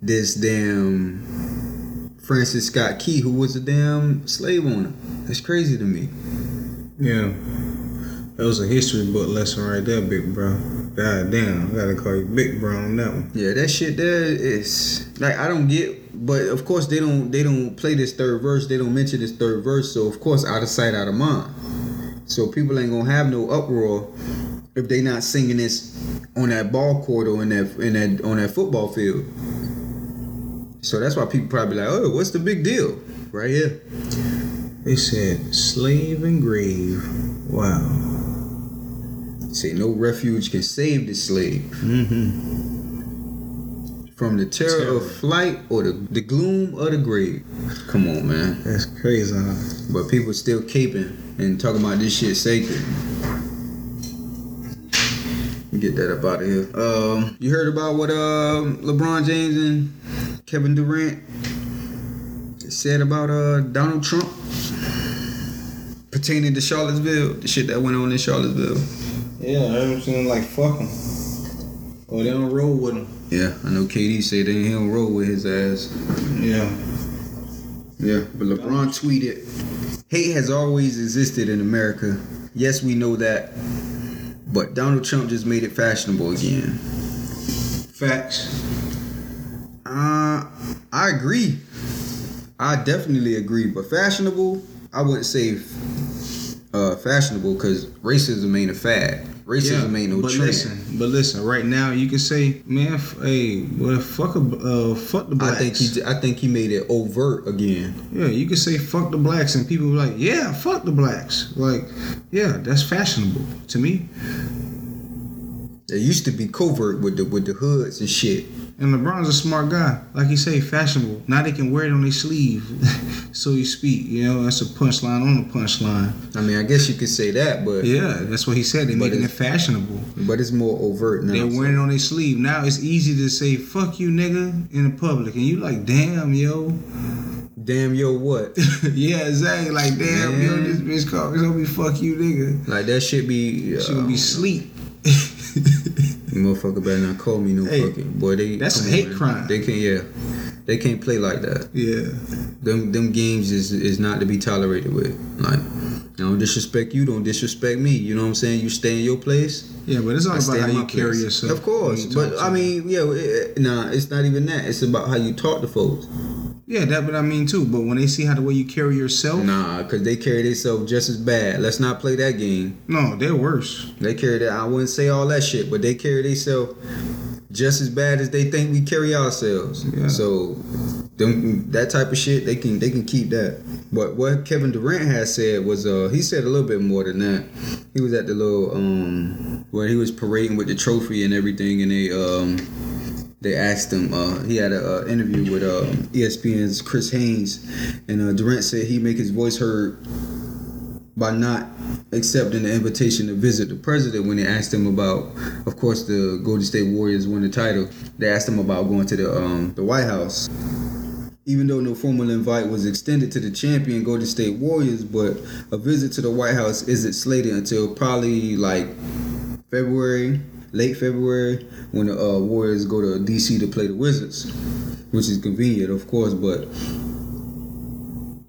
this damn Francis Scott Key, who was a damn slave owner. That's crazy to me. Yeah. That was a history book lesson right there, big bro. God damn, I gotta call you big bro on that one. Yeah, that shit there is like I don't get, but of course they don't they don't play this third verse. They don't mention this third verse, so of course out of sight, out of mind. So people ain't gonna have no uproar if they not singing this on that ball court or in that in that on that football field. So that's why people probably like, oh, what's the big deal? Right here. They said slave and grave. Wow. Say no refuge can save the slave Mm-hmm. from the terror, Terror. of flight or the, the gloom of the grave. Come on, man. That's crazy. Huh? But people still caping and talking about this shit sacred. Get that up out of here. Um, you heard about what um LeBron James and Kevin Durant said about uh Donald Trump pertaining to Charlottesville, the shit that went on in Charlottesville. Yeah, everything like fuck him. Or they don't roll with him. Yeah, I know KD said they he don't roll with his ass. Yeah. Yeah, but LeBron tweeted, "Hate has always existed in America. Yes, we know that, but Donald Trump just made it fashionable again." Facts. Uh, I agree. I definitely agree, but fashionable, I wouldn't say uh, fashionable because racism ain't a fad. Racism ain't no but trend. listen, but listen. Right now, you can say, man, f- hey, well, fuck a, uh, fuck the blacks. I think he, I think he made it overt again. Yeah, you can say fuck the blacks, and people like, yeah, fuck the blacks. Like, yeah, that's fashionable to me. It used to be covert with the with the hoods and shit. And LeBron's a smart guy, like you say, fashionable. Now they can wear it on their sleeve, so you speak. You know, that's a punchline on a punchline. I mean, I guess you could say that, but Yeah, that's what he said. They're making it fashionable. but it's more overt now. They're wearing it on their sleeve. Now it's easy to say "fuck you, nigga" in the public, and you like, damn, yo. Damn, yo, what? yeah, exactly. Like, damn, yo, this bitch called me, gonna be "fuck you, nigga." Like that shit be. Uh, She gonna be sleep. Motherfucker better not call me no Hey, fucking boy. They that's a hate on, crime. They can't. Yeah, they can't play like that. yeah. Them them games is is not to be tolerated with. Like, I don't disrespect you. Don't disrespect me. You know what I'm saying? You stay in your place. Yeah, but it's all I about how you my carry yourself. Of course, but I mean, yeah, it, nah, it's not even that. It's about how you talk to folks. yeah, that. what I mean too. But when they see how the way you carry yourself, Nah, cause they carry themselves just as bad. Let's not play that game. no, they're worse. They carry that. I wouldn't say all that shit, but they carry themselves just as bad as they think we carry ourselves. Yeah. So, them that type of shit, they can they can keep that. But what Kevin Durant has said was, uh, he said a little bit more than that. He was at the little um where he was parading with the trophy and everything, and they um they asked him. Uh, he had an uh, interview with uh, ESPN's Chris Haynes, and uh, Durant said he make his voice heard by not accepting the invitation to visit the president when they asked him about, of course, the Golden State Warriors won the title. They asked him about going to the um, the White House. Even though no formal invite was extended to the champion Golden State Warriors, but a visit to the White House isn't slated until probably like February, late February, when the uh, Warriors go to DC to play the Wizards, which is convenient, of course. But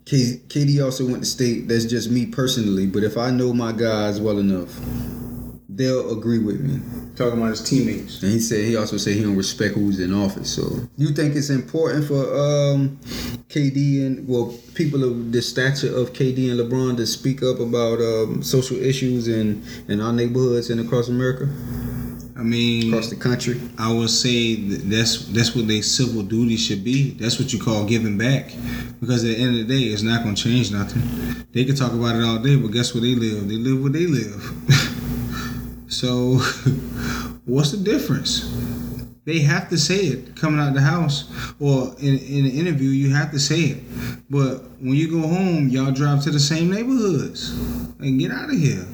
K- KD also went to state. That's just me personally, but if I know my guys well enough, they'll agree with me. Talking about his teammates. And he said he also said he don't respect who's in office. So you think it's important for um, KD and well people of the stature of KD and LeBron to speak up about um, social issues in in our neighborhoods and across America, I mean, across the country? I would say that that's that's what their civil duty should be. That's what you call giving back. Because at the end of the day, it's not gonna change nothing. They can talk about it all day, but guess where they live? They live where they live. so, what's the difference? They have to say it coming out the house, or in, in an interview, you have to say it. But when you go home, y'all drive to the same neighborhoods and get out of here.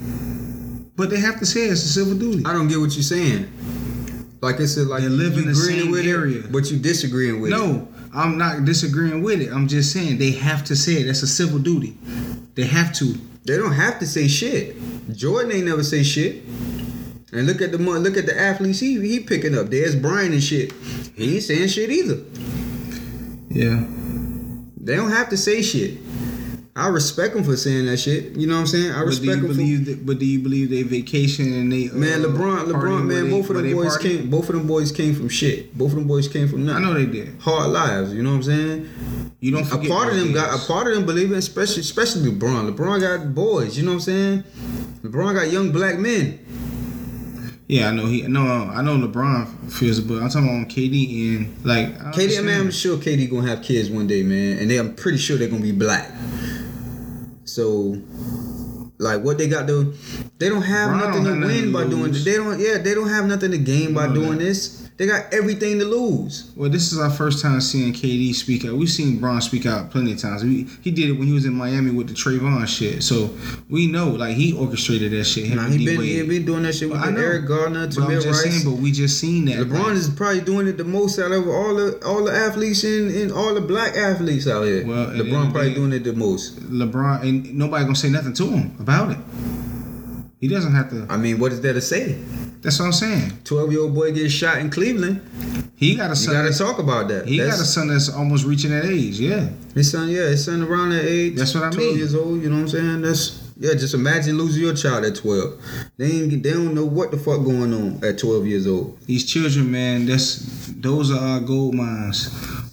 But they have to say it's a civil duty. I don't get what you're saying. Like it's said, like They live in the same with area. it, but you disagreeing with it. No, I'm not disagreeing with it. I'm just saying they have to say it. That's a civil duty. They have to. They don't have to say shit. Jordan ain't never say shit. And look at the look at the athletes he he picking up. Dez Bryant and shit. He ain't saying shit either. Yeah. They don't have to say shit. I respect them for saying that shit. You know what I'm saying? I But do respect you them for. that? But do you believe they vacation and they? Uh, Man, LeBron, LeBron, man, they- both of them boys party? came. Both of them boys came from shit. Both of them boys came from I know they did. Hard lives. You know what I'm saying? You don't A part of them got a part of them believe it, especially especially LeBron. LeBron got boys. You know what I'm saying? LeBron got young black men. Yeah, I know he. No, I know LeBron feels but I'm talking about KD and like. I KD, man, I'm sure KD gonna have kids one day, man, and they, I'm pretty sure they're gonna be black. So, like, what they got to? They don't have Bron nothing to win by to doing. lose. They don't. Yeah, they don't have nothing to gain by doing this. They got everything to lose. Well, this is our first time seeing KD speak out. We've seen Bron speak out plenty of times. We, he did it when he was in Miami with the Trayvon shit. So we know, like, he orchestrated that shit. Him Nah, he been he been doing that shit with I the know. Eric I'm Tamir just Rice. saying, but we just seen that. LeBron like, is probably doing it the most out of all the all the athletes in, in all the black athletes out here. Well, at the end LeBron probably day- doing it the most. LeBron and nobody gonna say nothing to him about it. He doesn't have to. I mean, what is there to say? That's what I'm saying. Twelve year old boy gets shot in Cleveland. He got a You son. got to that's- talk about that. he got a son that's almost reaching that age. Yeah. His son, yeah, his son around that age. That's what I 12 mean. years old, you know what I'm saying? That's yeah, just imagine losing your child at 12. They ain't, they don't know what the fuck going on at 12 years old. These children, man. That's those are our gold mines.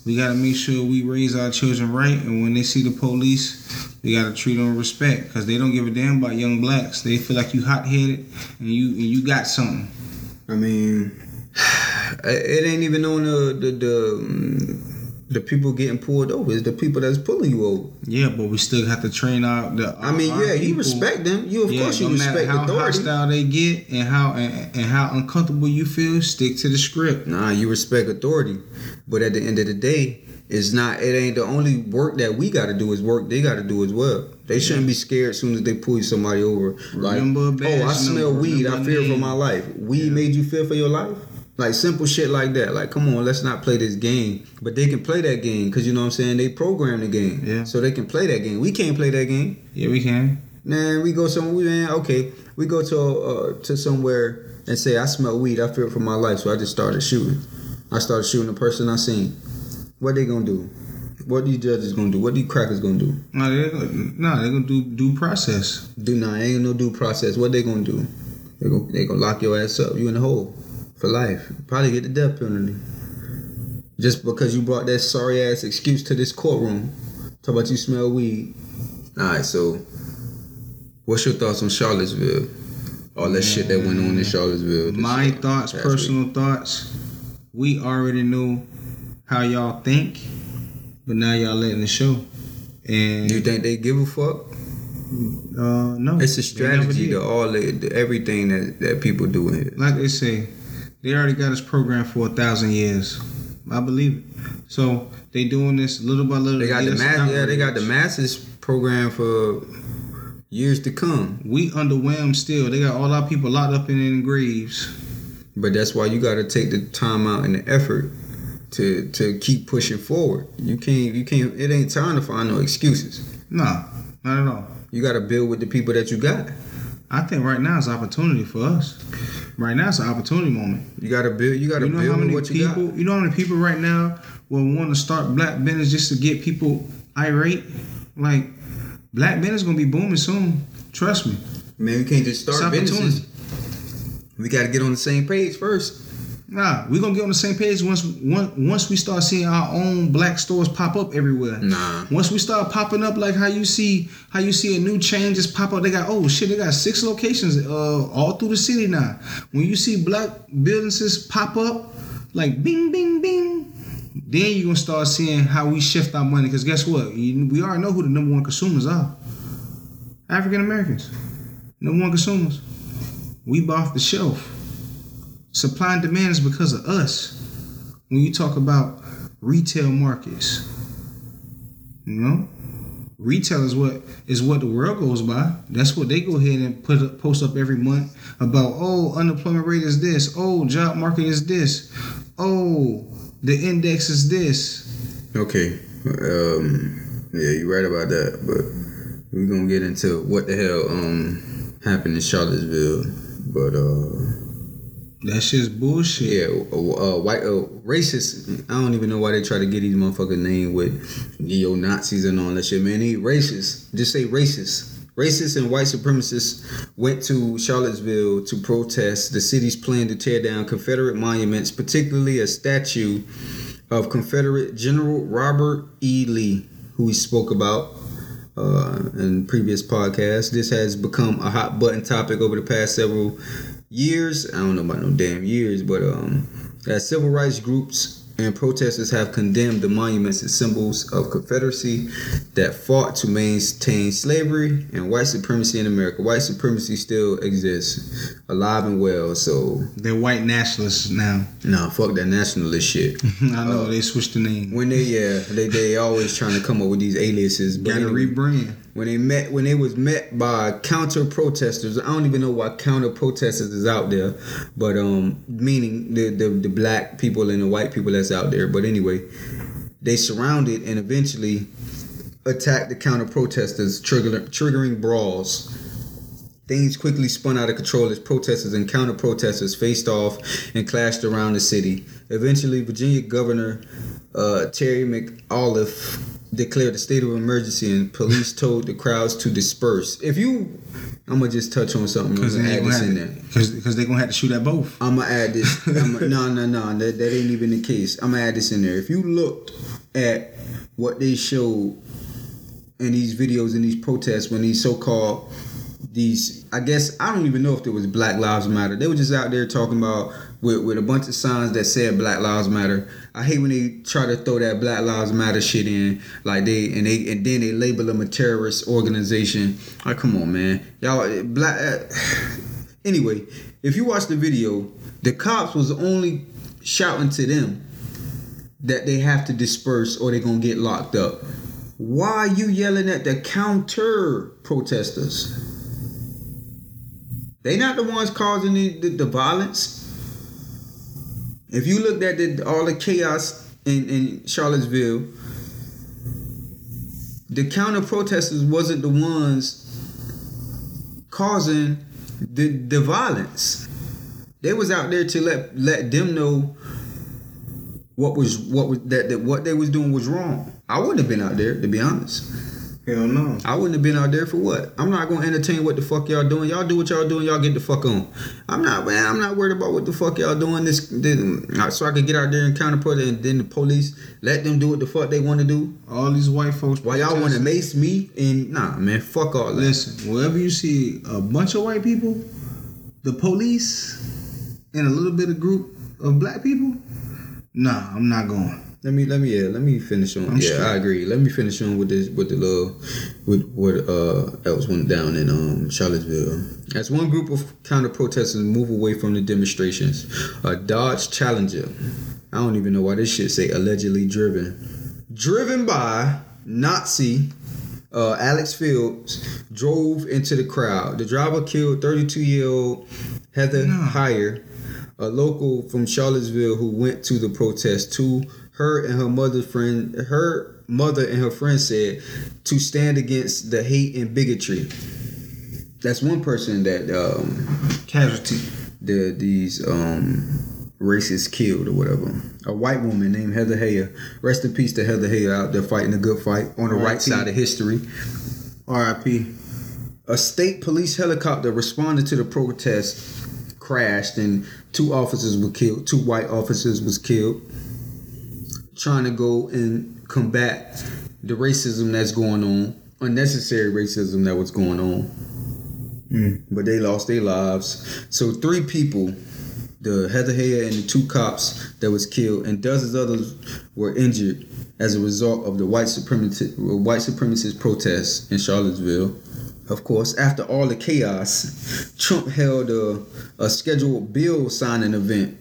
We gotta make sure we raise our children right, and when they see the police, we gotta treat them with respect because they don't give a damn about young blacks. They feel like you hot headed and you and you got something. I mean, it ain't even on the the the, the people getting pulled over. It's the people that's pulling you over. Yeah, but we still have to train our. The, I mean, yeah, you respect them. You of Yeah, course you no respect how authority. hostile they get and how and, and how uncomfortable you feel, stick to the script. Nah, you respect authority, but at the end of the day, it's not. It ain't the only work that we got to do. Is work they got to do as well. They shouldn't be scared as soon as they pull somebody over. Like, oh, I smell number, weed. I remember fear for my life. Weed made you fear for your life. Like simple shit like that. Like, come on, let's not play this game. But they can play that game because you know what I'm saying. They program the game, Yeah. So they can play that game. We can't play that game. Yeah, we can. Man, we go somewhere. Man, okay. We go to uh, to somewhere and say, I smell weed. I fear for my life, so I just started shooting. I started shooting the person I seen. What they gonna do? What these judges gonna do? What these crackers gonna do? No, they're gonna, no, they're gonna do due process. Do not ain't no due process. What they gonna do? They gonna they gonna lock your ass up. You in the hole for life. Probably get the death penalty. Just because you brought that sorry ass excuse to this courtroom. Talk about you smell weed. All right, so what's your thoughts on Charlottesville? All that shit that went on in mm. Charlottesville. My thoughts, personal thoughts. We already knew how y'all think, but now y'all letting it show. And. You think they give a fuck? uh, no, It's a strategy to all the, the, everything that, that people do in here. like they say, they already got this program for a thousand years. I believe it. So they doing this little by little. They got the mass, yeah. They got the masses program for years to come. We underwhelmed still. They got all our people locked up in, in graves. But that's why you got to take the time out and the effort to to keep pushing forward. You can't you can't. It ain't time to find no excuses. Nah, not at all. You got to build with the people that you got. I think right now is opportunity for us. Right now it's an opportunity moment. You got to build. You got to You know build how many what you people? got. You know how many people right now will want to start black business just to get people irate? Like black business gonna be booming soon. Trust me. Man, we can't just start businesses. We got to get on the same page first. Nah, we gonna get on the same page once once once we start seeing our own black stores pop up everywhere. Nah. Once we start popping up like how you see how you see a new chain just pop up, they got oh shit, they got six locations uh all through the city now. When you see black businesses pop up, like bing bing bing, then you gonna start seeing how we shift our money. Cause guess what? We already know who the number one consumers are. African Americans. Number one consumers. We off the shelf. Supply and demand is because of us. When you talk about retail markets, you know, retail is what is what the world goes by. That's what they go ahead and put up, post up every month about. Oh, unemployment rate is this. Oh, job market is this. Oh, the index is this. Okay. Um. Yeah, you're right about that. But we're gonna get into what the hell um happened in Charlottesville. But uh. That shit's bullshit. Yeah, uh, uh, white uh, racist. I don't even know why they try to get these motherfuckers name with neo Nazis and all that shit. Man, they racist. Just say racist. Racists and white supremacists went to Charlottesville to protest the city's plan to tear down Confederate monuments, particularly a statue of Confederate General Robert E. Lee, who we spoke about uh, in previous podcasts. This has become a hot button topic over the past several years. I don't know about no damn years, but um, as civil rights groups and protesters have condemned the monuments and symbols of Confederacy that fought to maintain slavery and white supremacy in America. White supremacy still exists, alive and well. So, They're white nationalists now. nah, fuck that nationalist shit. I know uh, they switched the name. When they, yeah, they they always trying to come up with these aliases. but Got to anyway. rebrand. When they met when they was met by counter protesters. I don't even know why counter protesters is out there but um meaning the, the the black people and the white people that's out there. But anyway they surrounded and eventually attacked the counter protesters triggering triggering brawls. Things quickly spun out of control as protesters and counter protesters faced off and clashed around the city. Eventually, Virginia Governor uh, Terry McAuliffe declared a state of emergency and police told the crowds to disperse. If you, I'm gonna just touch on something. Because they add gonna this in have there. because because they gonna have to shoot at both. I'm gonna add this. No, no, no. That, that ain't even the case. I'm gonna add this in there. If you looked at what they showed in these videos and these protests when these so-called these I guess I don't even know if it was Black Lives Matter. They were just out there talking about with, with a bunch of signs that said Black Lives Matter. I hate when they try to throw that Black Lives Matter shit in, like they and they and then they label them a terrorist organization. Like, come on, man, y'all black. Uh, anyway, if you watch the video, the cops was only shouting to them that they have to disperse or they're gonna get locked up. Why are you yelling at the counter protesters? They not the ones causing the, the, the violence. If you looked at the, all the chaos in, in Charlottesville, the counter protesters wasn't the ones causing the the violence. They was out there to let let them know what was what was that, that what they was doing was wrong. I wouldn't have been out there to be honest. Hell no. I wouldn't have been out there for what? I'm not gonna entertain what the fuck y'all doing. Y'all do what y'all doing. Y'all get the fuck on. I'm not man. I'm not worried about what the fuck y'all doing. This, this so I could get out there and counter protest, and then the police let them do what the fuck they want to do. All these white folks. Why y'all want to mace me? And nah, man, fuck all that. Listen, wherever you see a bunch of white people, the police, and a little bit of group of black people, nah, I'm not going. Let me let me yeah let me finish on I'm yeah straight. I agree let me finish on with this with the little with what uh else went down in um Charlottesville as one group of counter protesters move away from the demonstrations a Dodge Challenger I don't even know why this shit say allegedly driven driven by Nazi uh, Alex Fields drove into the crowd. The driver killed 32 year old Heather No. Heyer, a local from Charlottesville who went to the protest. To her and her mother's friend, her mother and her friend said to stand against the hate and bigotry. That's one person that um, Casualty. the these um racists killed or whatever. A white woman named Heather Heyer. Rest in peace to Heather Heyer out there fighting a good fight on the right R.I.P. side of history. R.I.P. A state police helicopter responded to the protest, crashed, and two officers were killed. Two white officers was killed, trying to go and combat the racism that's going on, unnecessary racism that was going on. Hmm. But they lost their lives. So three people, the Heather Heyer and the two cops that was killed, and dozens others were injured as a result of the white supremacist white supremacist protests in Charlottesville. Of course, after all the chaos, Trump held a, a scheduled bill signing event,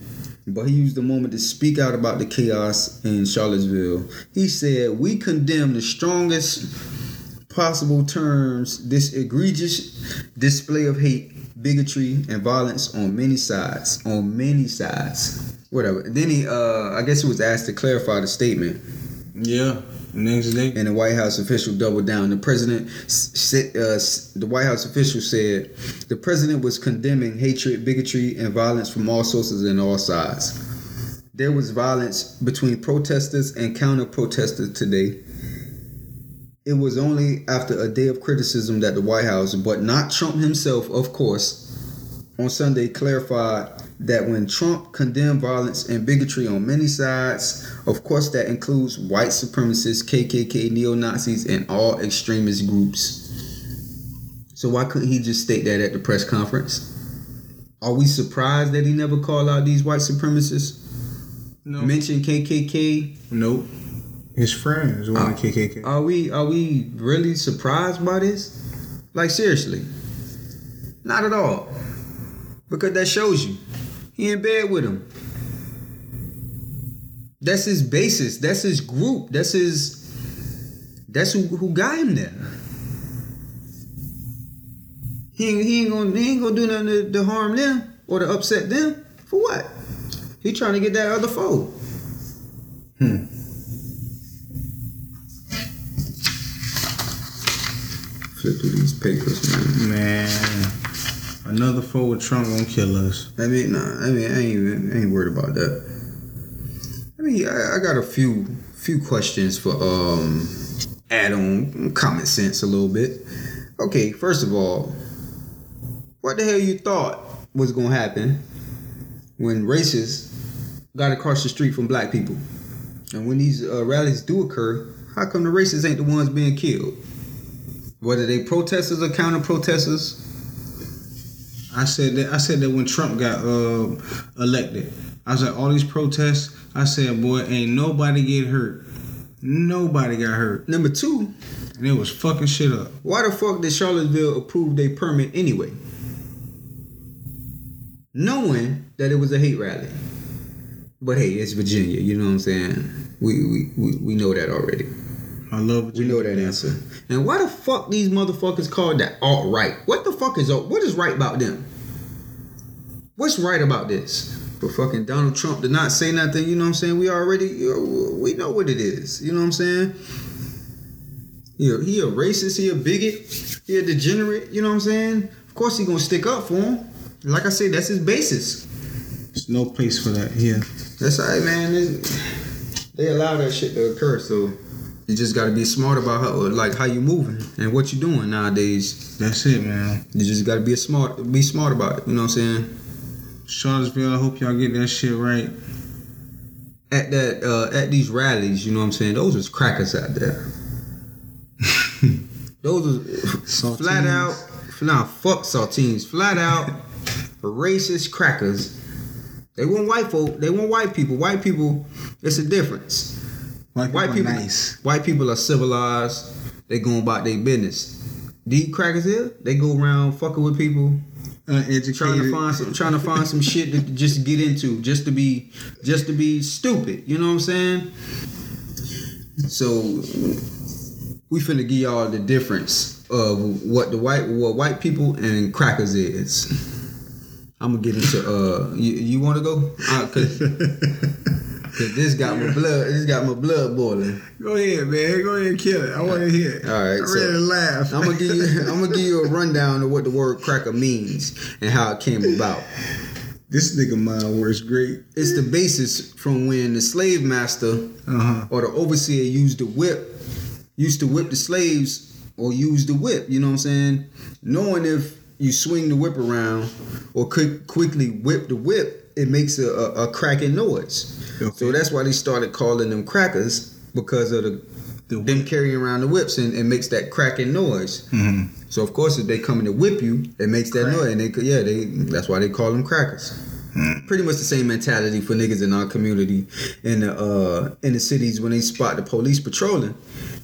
but he used the moment to speak out about the chaos in Charlottesville. He said, "We condemn the strongest possible terms this egregious display of hate, bigotry, and violence on many sides. On many sides. Whatever." And then he, uh, I guess, he was asked to clarify the statement. Yeah. Next day. And the White House official doubled down. The president uh, the White House official said, the president was condemning hatred, bigotry, and violence from all sources and all sides. There was violence between protesters and counter protesters today. It was only after a day of criticism that the White House, but not Trump himself, of course, on Sunday clarified that when Trump condemned violence and bigotry on many sides, of course that includes white supremacists, KKK, neo Nazis, and all extremist groups. So why couldn't he just state that at the press conference? Are we surprised that he never called out these white supremacists? No. Mentioned KKK? Nope. His friends were the uh, KKK. Are we are we really surprised by this? Like seriously? Not at all. Because that shows you. He in bed with him. That's his basis. That's his group. That's his that's who, who got him there. He he ain't gonna he ain't gonna do nothing to, to harm them or to upset them. For what? He trying to get that other foe. Hmm. Flip through these papers, man. Man. Another foe with Trump gonna kill us. I mean, nah. I mean, I ain't even, I ain't worried about that. I mean, I, I got a few few questions for um add on common sense a little bit. Okay, first of all, what the hell you thought was gonna happen when racists got across the street from black people, and when these uh, rallies do occur, how come the racists ain't the ones being killed? Whether they protesters or counter protesters, I said that I said that when Trump got uh, elected. I was like, all these protests, I said, boy, ain't nobody get hurt. Nobody got hurt. number two, And it was fucking shit up. Why the fuck did Charlottesville approve their permit anyway? Knowing that it was a hate rally. But hey, it's Virginia, you know what I'm saying? We we, we, we know that already. I love you. We know that answer. And why the fuck these motherfuckers called that alt right? What the fuck is alt? What is right about them? What's right about this? But fucking Donald Trump did not say nothing, you know what I'm saying? We already, uh, we know what it is. You know what I'm saying? He a, he a racist, he a bigot, he a degenerate, you know what I'm saying? Of course he gonna stick up for him. Like I said, that's his basis. There's no place for that here. That's all right, man. It's- they allow that shit to occur, so you just gotta be smart about how like how you moving and what you doing nowadays. That's it, man. You just gotta be a smart be smart about it, you know what I'm saying? Charlottesville, I hope y'all get that shit right. At that uh at these rallies, you know what I'm saying, those was crackers out there. those was flat out nah fuck saltines, flat out racist crackers. They want white folk, they want white people. White people, it's a difference. White, White people, people, nice. white people are civilized. They go about their business. These crackers here, they go around fucking with people, Uneducated. trying to find some, trying to find some shit to just get into, just to be, just to be stupid. You know what I'm saying? So we finna give y'all the difference of what the white what white people and crackers is. I'm gonna get into uh you, you wanna go? Uh, cause, this got my blood this got my blood boiling. Go ahead, man. Go ahead and kill it. I want to hear it. All right, I'm so ready to laugh. I'm gonna give you I'm gonna give you a rundown of what the word cracker means and how it came about. this nigga mind works great. It's the basis from when the slave master Uh huh. or the overseer used the whip, used to whip the slaves or use the whip, you know what I'm saying? Knowing if you swing the whip around or quick, quickly whip the whip, it makes a, a, a cracking noise. Okay. So that's why they started calling them crackers because of the The them carrying around the whips and it makes that cracking noise. hmm So of course, if they come in to whip you, it makes that Crack. noise, and they could- yeah, they that's why they call them crackers. Pretty much the same mentality for niggas in our community in the uh, in the cities when they spot the police patrolling.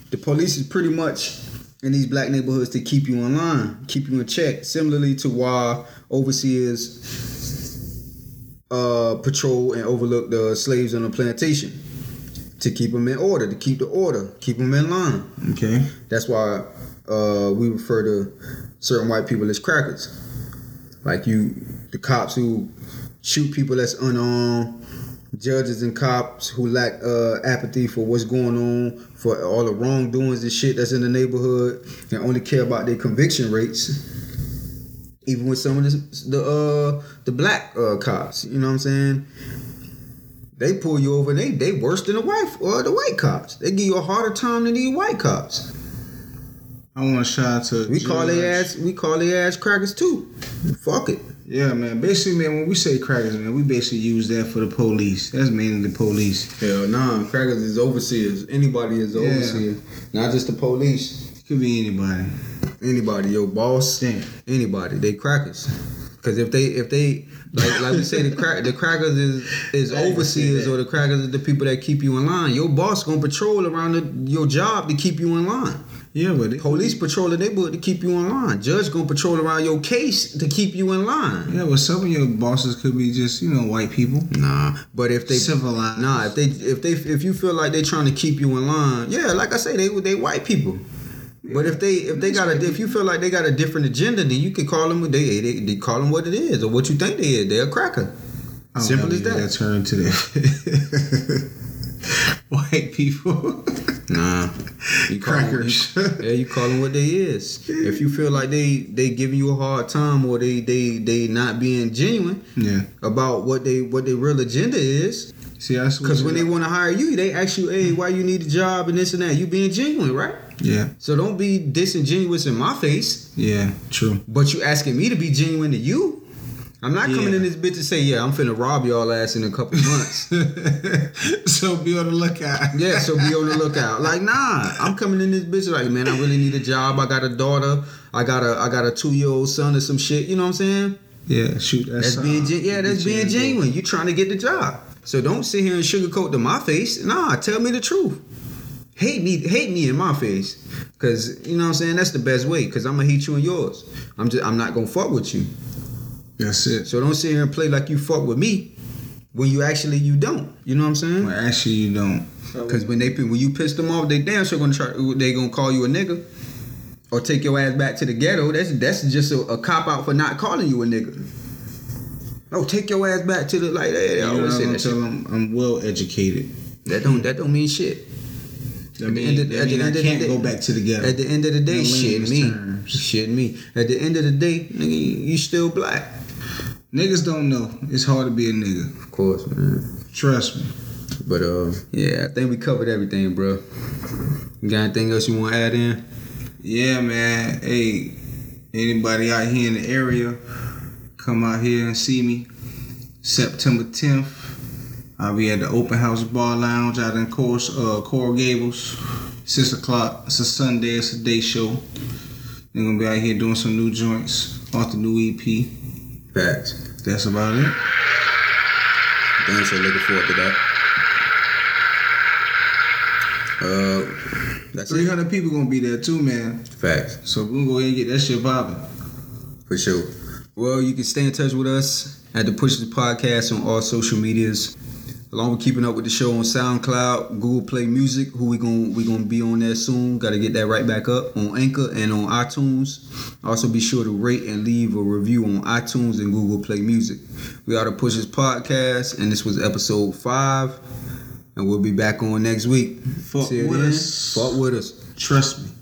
The police is pretty much in these black neighborhoods to keep you in line, keep you in check. Similarly to why overseers uh, patrol and overlook the slaves on the plantation to keep them in order, to keep the order, keep them in line. Okay. That's why uh, we refer to certain white people as crackers. Like you, the cops who shoot people that's unarmed, judges and cops who lack uh, apathy for what's going on, for all the wrongdoings and shit that's in the neighborhood, and only care about their conviction rates. Even with some of the the uh, the black uh, cops, you know what I'm saying? They pull you over. They they worse than the white or the white cops. They give you a harder time than these white cops. I want to shout out to. We call Judge. their ass we call their ass crackers too. Fuck it. Yeah, man. Basically, man, when we say crackers, man, we basically use that for the police. That's mainly the police. Hell nah, crackers is overseers. Anybody is an Yeah. overseer, not just the police. Could be anybody. Anybody, your boss, Damn. anybody. They crackers. Cause if they if they like like we say the crack the crackers is is I ain't gonna say overseers or the crackers is the people that keep you in line. Your boss gonna patrol around the, your job to keep you in line. Yeah, but it, Police patrol the neighborhood to keep you in line. Judge gonna patrol around your case to keep you in line. Yeah, but some of your bosses could be just you know white people. Nah, but if they Civilized. Nah, if they if they if you feel like they trying to keep you in line, yeah, like I say, they they white people. But if they if they got a if you feel like they got a different agenda, then you can call them what they they, they call them what it is or what you think they is. They're a cracker. I Simple know, as yeah, that. turn to the white people. Nah, you Crackers. you- yeah, you call them what they is. If you feel like they they giving you a hard time or they they they not being genuine yeah. about what they what their real agenda is, See, that's because when they want to hire you, they ask you, hey, why you need a job and this and that. You being genuine, right? Yeah. So don't be disingenuous in my face, Yeah. True. but you asking me to be genuine to you. I'm not coming Yeah. in this bitch to say, yeah, I'm finna rob y'all ass in a couple months. so be on the lookout. yeah, so be on the lookout. Like, nah, I'm coming in this bitch like, man, I really need a job. I got a daughter. I got a I got a two year old son or some shit. You know what I'm saying? Yeah. Shoot. That's, That's being uh, gen- yeah, that's being in genuine. You trying to get the job. So don't sit here and sugarcoat to my face. Nah, tell me the truth. Hate me, hate me in my face, cause you know what I'm saying. That's the best way. Cause I'm gonna hate you in yours. I'm just I'm not gonna fuck with you. That's it. So don't sit here and play like you fuck with me when you actually you don't. You know what I'm saying? Well, actually, you don't. Because when they when you piss them off, they damn sure gonna try. They gonna call you a nigga, or take your ass back to the ghetto. That's that's just a, a cop out for not calling you a nigga. Oh, take your ass back to the like. They, they You know, always I'm say that shit. them I'm well educated. That don't that don't mean shit. I the mean, end I, mean, I the can't day- go back to the ghetto. At the end of the day, shit me, terms. shit me. At the end of the day, nigga, you, you still black. Niggas don't know. It's hard to be a nigga. Of course, man. Trust me. But uh, yeah, I think we covered everything, bro. You got anything else you want to add in? Yeah, man. Hey, anybody out here in the area, come out here and see me. September 10th. I'll be at the Open House Bar Lounge out in Cor- uh, Coral Gables. Six o'clock. It's a Sunday. It's a day show. They're gonna be out here doing some new joints off the new EP. Facts. That's about it. Damn, so looking forward to that. Uh, that's Three it. hundred people gonna be there too, man. Facts So we're gonna go ahead and get that shit popping. for sure. Well, you can stay in touch with us at the Pushers Podcast on all social medias. Along with keeping up with the show on SoundCloud, Google Play Music, who we going we gonna be on there soon. Got to get that right back up on Anchor and on iTunes. Also, be sure to rate and leave a review on iTunes and Google Play Music. We are the Pushers Podcast, and this was episode five. And we'll be back on next week. Fuck with then, us. Fuck with us. Trust me.